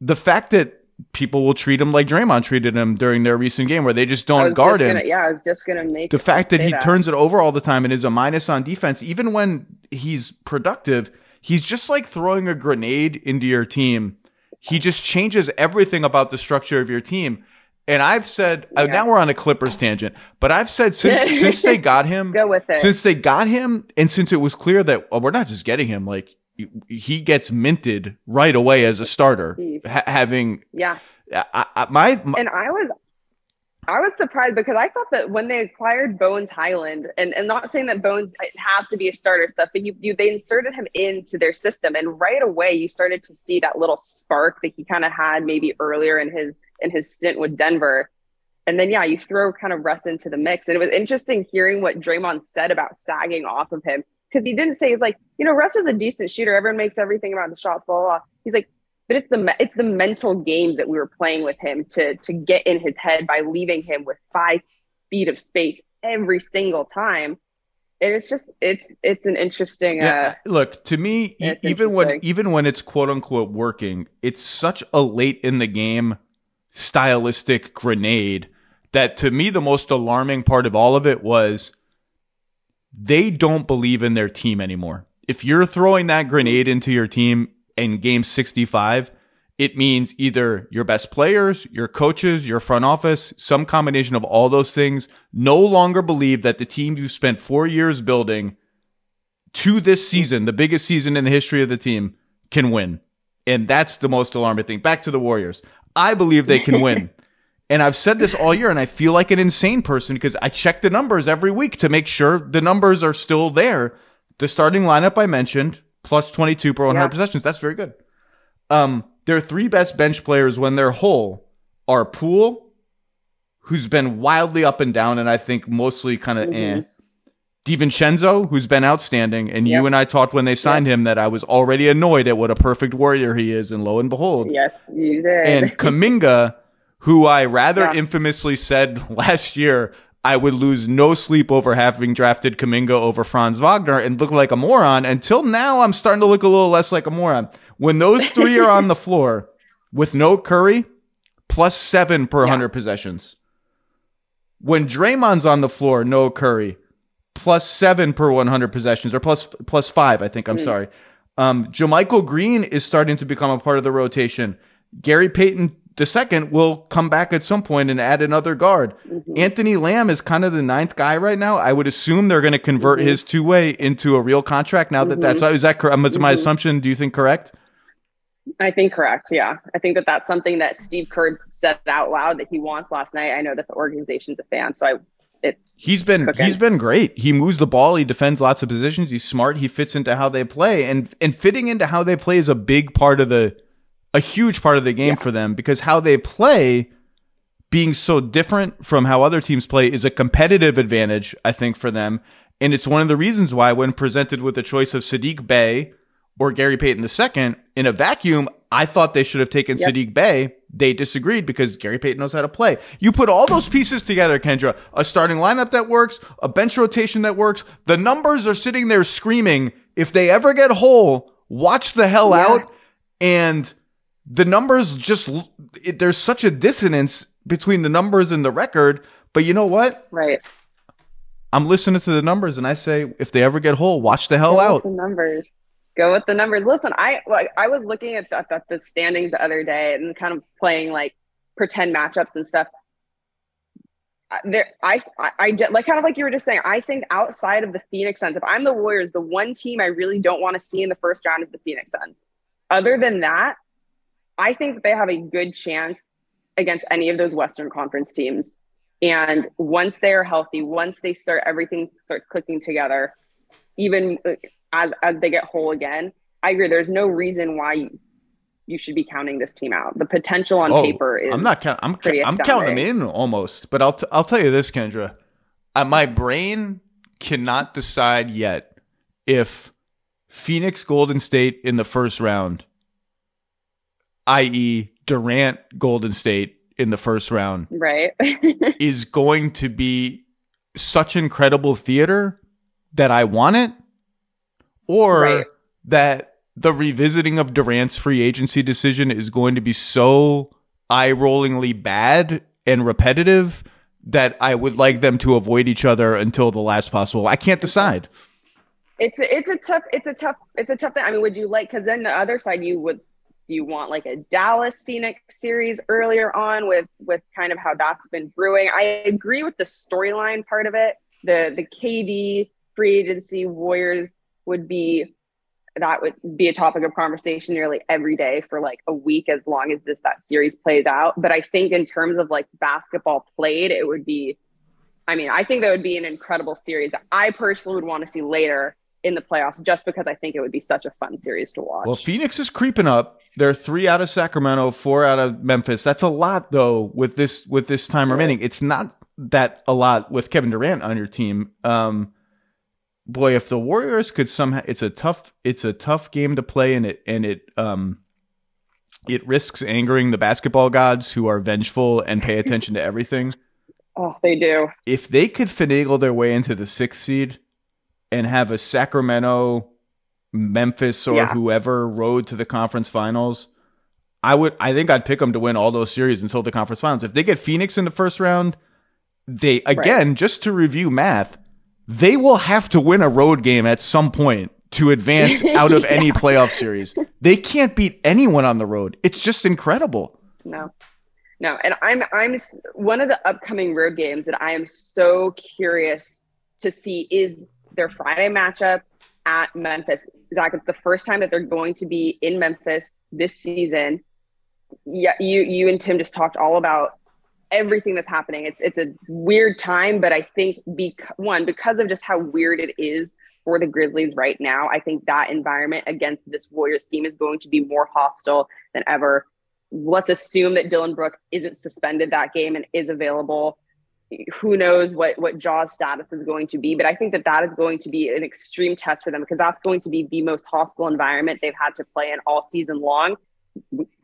the fact that people will treat him like Draymond treated him during their recent game where they just don't guard just him. Gonna, yeah, I was just gonna make The fact that he turns it over all the time and is a minus on defense, even when he's productive, he's just like throwing a grenade into your team. He just changes everything about the structure of your team. And I've said uh, Yeah. now we're on a Clippers tangent, but I've said since since they got him, Go with it. since they got him, and since it was clear that well, we're not just getting him, like he gets minted right away as a starter, ha- having yeah. I, I, my, my And I was I was surprised because I thought that when they acquired Bones Hyland, and, and not saying that Bones has to be a starter stuff, but you, you they inserted him into their system, and right away you started to see that little spark that he kind of had maybe earlier in his in his stint with Denver. And then yeah, you throw kind of Russ into the mix. And it was interesting hearing what Draymond said about sagging off of him. Because he didn't say he's like, you know, Russ is a decent shooter. Everyone makes everything about the shots, blah, blah, blah. He's like, but it's the it's the mental games that we were playing with him to to get in his head by leaving him with five feet of space every single time. And it's just it's it's an interesting. Yeah, uh, look to me, e- even when even when it's quote unquote working, it's such a late in the game stylistic grenade that to me the most alarming part of all of it was they don't believe in their team anymore. If you're throwing that grenade into your team in game 65, it means either your best players, your coaches, your front office, some combination of all those things no longer believe that the team you spent four years building to this season, the biggest season in the history of the team, can win. And that's the most alarming thing. Back to the Warriors. I believe they can win. And I've said this all year, and I feel like an insane person because I check the numbers every week to make sure the numbers are still there. The starting lineup I mentioned, plus 22 per 100 Yeah. possessions. That's very good. Um, their three best bench players when they're whole are Poole, who's been wildly up and down, and I think mostly kind of eh. DiVincenzo, who's been outstanding, and Yep. you and I talked when they signed him that I was already annoyed at what a perfect warrior he is, and lo and behold, yes, you did. and Kuminga, who I rather Yeah. infamously said last year I would lose no sleep over having drafted Kuminga over Franz Wagner and look like a moron. Until now, I'm starting to look a little less like a moron. When those three are on the floor with no Curry, plus seven per Yeah. 100 possessions. When Draymond's on the floor, no Curry, plus seven per 100 possessions, or plus plus five, I think. I'm Mm. sorry. Um, JaMychal Green is starting to become a part of the rotation. Gary Payton II will come back at some point and add another guard. Mm-hmm. Anthony Lamb is kind of the ninth guy right now. I would assume they're going to convert Mm-hmm. his two way into a real contract now that that's is that correct? Is my Mhm. assumption? Do you think correct? I think correct. Yeah, I think that that's something that Steve Kerr said out loud that he wants last night. I know that the organization's a fan, so I it's He's been Cooking. he's been great. He moves the ball. He defends lots of positions. He's smart. He fits into how they play, and and fitting into how they play is a big part of the a huge part of the game for them because how they play being so different from how other teams play is a competitive advantage, I think, for them. And it's one of the reasons why, when presented with the choice of Saddiq Bey or Gary Payton II in a vacuum, I thought they should have taken Yep. Saddiq Bey. They disagreed because Gary Payton knows how to play. You put all those pieces together, Kendra, a starting lineup that works, a bench rotation that works. The numbers are sitting there screaming, if they ever get whole, watch the hell Yeah. out. And the numbers just, it, there's such a dissonance between the numbers and the record. But you know what? right. I'm listening to the numbers and I say, if they ever get whole, watch the hell Go out. with the numbers. Go with the numbers. Listen, I I was looking at the, at the standings the other day and kind of playing like pretend matchups and stuff. I- There, I, I, I like kind of like you were just saying. I think outside of the Phoenix Suns, if I'm the Warriors, the one team I really don't want to see in the first round is the Phoenix Suns. Other than that, I think they have a good chance against any of those Western Conference teams. And once they are healthy, once they start, everything starts clicking together. Even uh, as as they get whole again, I agree. There's no reason why you, you should be counting this team out. The potential on Oh, paper is. I'm not count. I'm pretty I'm counting them in almost, but I'll t- I'll tell you this, Kendra. Uh, my brain cannot decide yet if Phoenix Golden State in the first round, i.e., Durant Golden State in the first round, right. is going to be such incredible theater that I want it, or Right. that the revisiting of Durant's free agency decision is going to be so eye rollingly bad and repetitive that I would like them to avoid each other until the last possible. I can't decide. it's a, it's a tough it's a tough it's a tough thing. I mean, would you like because then the other side you would do you want like a Dallas Phoenix series earlier on with with kind of how that's been brewing? I agree with the storyline part of it. The the KD free agency Warriors would be that would be a topic of conversation nearly every day for like a week as long as this that series plays out. But I think in terms of like basketball played, it would be I mean, I think that would be an incredible series that I personally would want to see later in the playoffs just because I think it would be such a fun series to watch. Well, Phoenix is creeping up. They're three out of Sacramento, four out of Memphis. That's a lot though with this with this time remaining. It's not that a lot with Kevin Durant on your team. Um boy, if the Warriors could somehow, it's a tough, it's a tough game to play, and it and it um, it risks angering the basketball gods who are vengeful and pay attention to everything. Oh, they do. If they could finagle their way into the sixth seed and have a Sacramento, Memphis, or Yeah. whoever rode to the conference finals, I would. I think I'd pick them to win all those series until the conference finals. If they get Phoenix in the first round, they again just to review math, they will have to win a road game at some point to advance out of any playoff series. They can't beat anyone on the road. It's just incredible. No, no, and I'm I'm one of the upcoming road games that I am so curious to see is their Friday matchup at Memphis. Zach, it's the first time that they're going to be in Memphis this season. Yeah, you you and Tim just talked all about everything that's happening. It's it's a weird time, but I think bec- one because of just how weird it is for the Grizzlies right now, I think that environment against this Warriors team is going to be more hostile than ever let's assume that Dillon Brooks isn't suspended that game and is available. Who knows what what Ja's status is going to be? But I think that that is going to be an extreme test for them because that's going to be the most hostile environment they've had to play in all season long.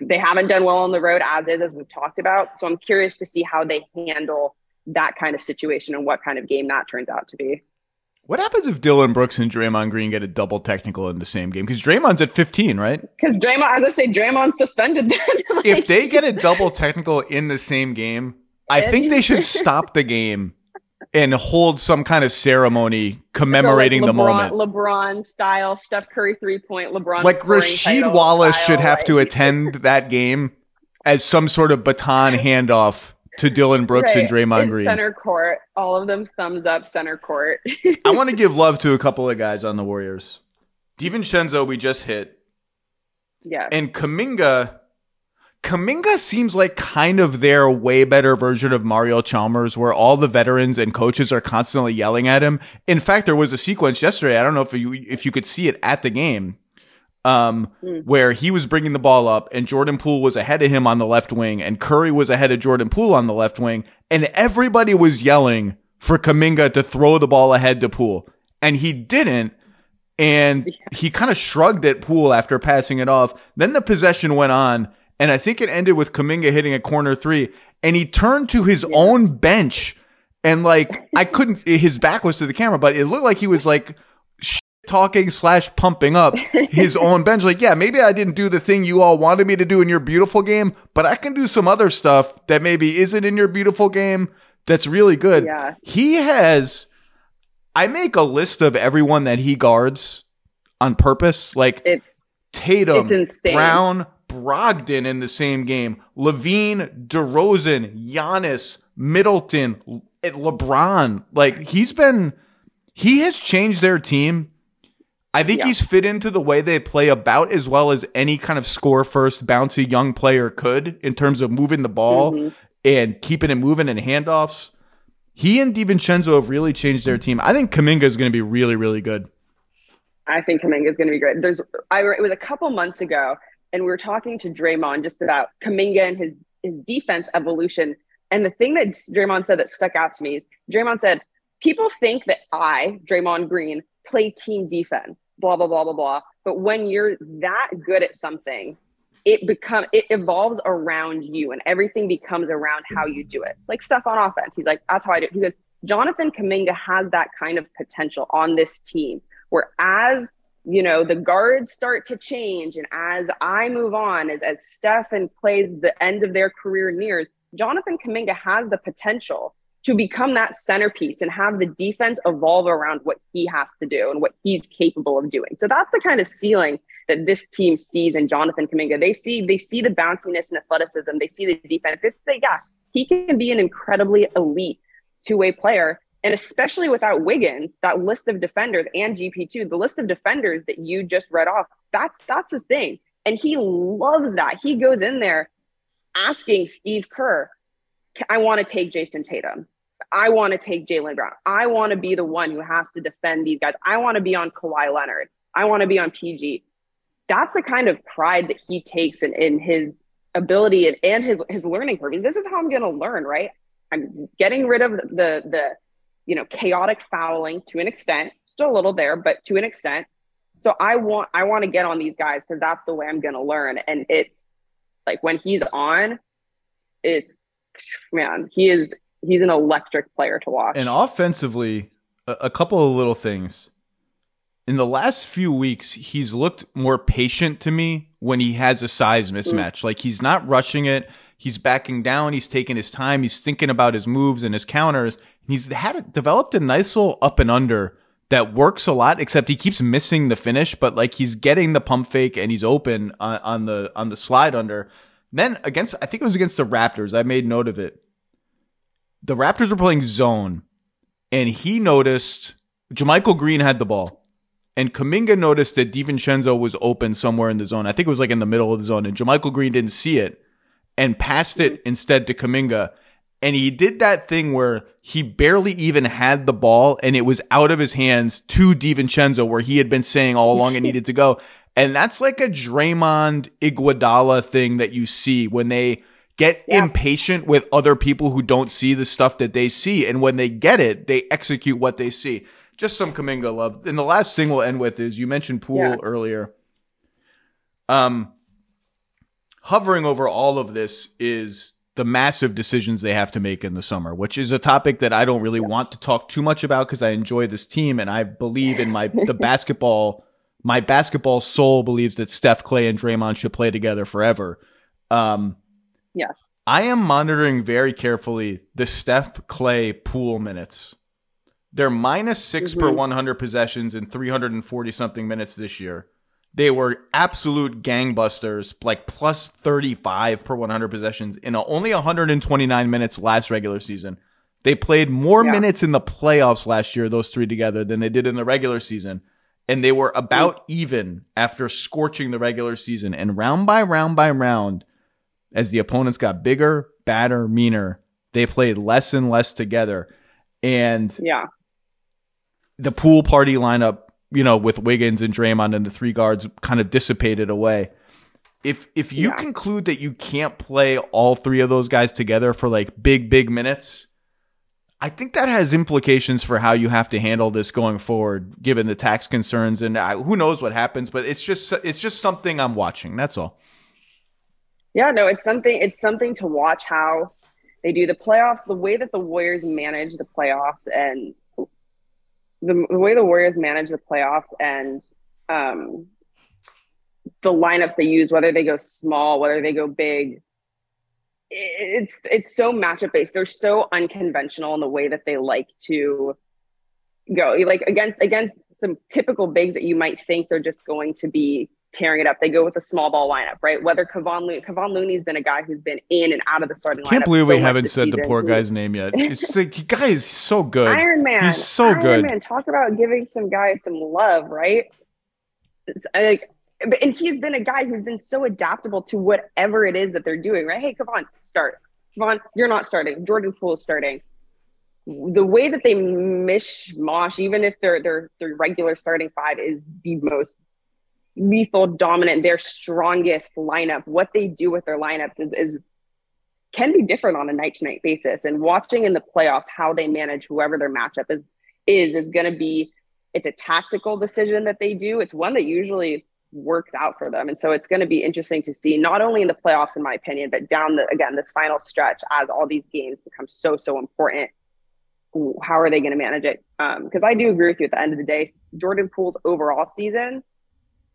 They haven't done well on the road as is, as we've talked about. So I'm curious to see how they handle that kind of situation and what kind of game that turns out to be. What happens if Dillon Brooks and Draymond Green get a double technical in the same game? Because Draymond's at 15, right? Because Draymond, as I say, Draymond's suspended. Then. If they get a double technical in the same game, I think they should stop the game and hold some kind of ceremony commemorating So, the like, LeBron, moment. LeBron style, Steph Curry three point, LeBron. Like Rasheed Wallace style, should have to attend that game as some sort of baton handoff to Dillon Brooks and Right, Draymond in Green. Center court, all of them thumbs up. Center court. I want to give love to a couple of guys on the Warriors. DiVincenzo, we just hit. yes. And Kuminga, Kuminga seems like kind of their way better version of Mario Chalmers, where all the veterans and coaches are constantly yelling at him. In fact, there was a sequence yesterday. I don't know if you if you could see it at the game, um, Mm. where he was bringing the ball up, and Jordan Poole was ahead of him on the left wing, and Curry was ahead of Jordan Poole on the left wing, and everybody was yelling for Kuminga to throw the ball ahead to Poole, and he didn't and he kind of shrugged at Poole after passing it off. Then the possession went on, and I think it ended with Kuminga hitting a corner three, and he turned to his own bench, and like I couldn't. His back was to the camera, but it looked like he was like talking slash pumping up his own bench. Like, yeah, maybe I didn't do the thing you all wanted me to do in your beautiful game, but I can do some other stuff that maybe isn't in your beautiful game. That's really good. Yeah. He has. I make a list of everyone that he guards on purpose, like it's Tatum, it's. Brown, Brogdon in the same game, LaVine, DeRozan, Giannis, Middleton, LeBron. Like he's been, he has changed their team. I think Yeah. he's fit into the way they play about as well as any kind of score first, bouncy young player could in terms of moving the ball Mhm. and keeping it moving and handoffs. He and DiVincenzo have really changed their team. I think Kuminga is going to be really, really good. I think Kuminga is going to be great. There's, I it was a couple months ago, and we were talking to Draymond just about Kuminga and his his defense evolution. And the thing that Draymond said that stuck out to me is Draymond said, "People think that I, Draymond Green, play team defense, blah blah blah blah blah. But when you're that good at something, it become it evolves around you, and everything becomes around how you do it. Like stuff on offense. He's like, that's how I do. it. He goes, Jonathan Kuminga has that kind of potential on this team where as you know the guards start to change. And as i move on as, as stephen plays the end of their career nears jonathan kuminga has the potential to become that centerpiece and have the defense evolve around what he has to do and what he's capable of doing. So that's the kind of ceiling that this team sees in jonathan kuminga. They see they see the bounciness and athleticism. They see the defense. They, yeah he can be an incredibly elite two-way player and especially without Wiggins, that list of defenders and GP2, the list of defenders that you just read off, that's that's his thing. And he loves that. He goes in there asking Steve Kerr, I want to take Jayson Tatum. I want to take Jaylen Brown. I want to be the one who has to defend these guys. I want to be on Kawhi Leonard. I want to be on PG. That's the kind of pride that he takes in, in his ability and, and his his learning curve. This is how I'm going to learn, right? I'm getting rid of the the you know, chaotic fouling to an extent, still a little there, but to an extent. So I want I want to get on these guys because that's the way I'm going to learn. And it's like when he's on, it's man, he is he's an electric player to watch. And offensively, a, a couple of little things. In the last few weeks, he's looked more patient to me when he has a size mismatch. Mm. Like he's not rushing it. He's backing down. He's taking his time. He's thinking about his moves and his counters. He's had developed a nice little up and under that works a lot, except he keeps missing the finish. But like he's getting the pump fake and he's open on, on the on the slide under. Then against, I think it was against the Raptors. I made note of it. The Raptors were playing zone, and he noticed JaMychal Green had the ball, and Kuminga noticed that DiVincenzo was open somewhere in the zone. I think it was like in the middle of the zone, and JaMychal Green didn't see it and passed it mm-hmm. instead to Kuminga. And he did that thing where he barely even had the ball and it was out of his hands to DiVincenzo where he had been saying all along it needed to go. And that's like a Draymond Iguodala thing that you see when they get yeah. impatient with other people who don't see the stuff that they see. And when they get it, they execute what they see. Just some Kuminga love. And the last thing we'll end with is you mentioned Poole yeah. earlier. Um, hovering over all of this is the massive decisions they have to make in the summer, which is a topic that I don't really yes. want to talk too much about because I enjoy this team and I believe in my the basketball. My basketball soul believes that Steph Klay and Draymond should play together forever. Um, yes, I am monitoring very carefully the Steph Klay Poole minutes. They're minus 6 mm-hmm. per 100 possessions in 340 something minutes this year. They were absolute gangbusters, like plus 35 per 100 possessions in only 129 minutes last regular season. They played more yeah. minutes in the playoffs last year, those three together, than they did in the regular season. And they were about even after scorching the regular season. And round by round by round, as the opponents got bigger, badder, meaner, they played less and less together. And yeah, the pool party lineup you know, with Wiggins and Draymond and the three guards kind of dissipated away. If if you yeah. conclude that you can't play all three of those guys together for like big big minutes, I think that has implications for how you have to handle this going forward, given the tax concerns and I, who knows what happens. But it's just it's just something I'm watching. That's all. Yeah, no, it's something. It's something to watch how they do the playoffs, the way that the Warriors manage the playoffs, and the, the way the Warriors manage the playoffs and um, the lineups they use, whether they go small, whether they go big, it's it's so matchup based. They're so unconventional in the way that they like to go. Like against against some typical bigs that you might think they're just going to be tearing it up. They go with a small ball lineup, right? Whether Kevon Looney, Kevon Looney's been a guy who's been in and out of the starting lineup. I Can't believe so we haven't said season. the poor guy's name yet. It's like, guy is so good. Iron Man. He's so Iron good. Man. Talk about giving some guys some love, right? It's uh, like, and he's been a guy who's been so adaptable to whatever it is that they're doing, right? Hey, Kevon, start. Kevon, you're not starting. Jordan Poole is starting. The way that they mishmash, even if their their their regular starting five is the most lethal, dominant, their strongest lineup, what they do with their lineups is, is can be different on a night to night basis. And watching in the playoffs how they manage whoever their matchup is is is going to be it's a tactical decision that they do. It's one that usually works out for them. And so it's going to be interesting to see not only in the playoffs, in my opinion, but down the again this final stretch as all these games become so so important. How are they going to manage it? Um, because um, I do agree with you. At the end of the day, Jordan Poole's overall season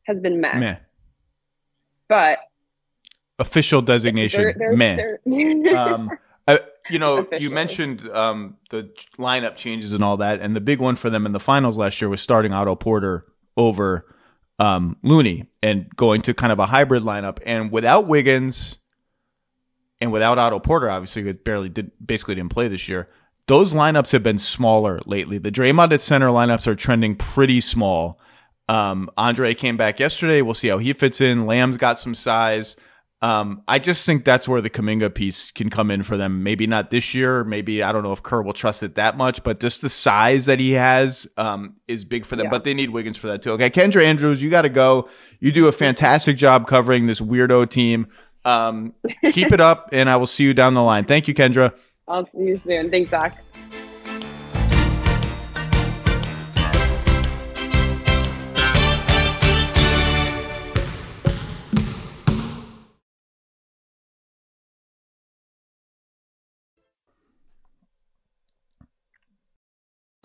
has been meh. Meh. But official designation they're, they're, meh. Um, I, you know, Officially. you mentioned um, the lineup changes and all that, and the big one for them in the finals last year was starting Otto Porter over um, Looney and going to kind of a hybrid lineup. And without Wiggins and without Otto Porter, obviously, who barely did basically didn't play this year. Those lineups have been smaller lately. The Draymond at center lineups are trending pretty small. Um, Andre came back yesterday. We'll see how he fits in. Lamb's got some size. Um, I just think that's where the Kuminga piece can come in for them. Maybe not this year. Maybe I don't know if Kerr will trust it that much, but just the size that he has um, is big for them. Yeah. But they need Wiggins for that too. Okay, Kendra Andrews, you got to go. You do a fantastic job covering this weirdo team. Um, keep it up, and I will see you down the line. Thank you, Kendra. I'll see you soon. Thanks, Zach.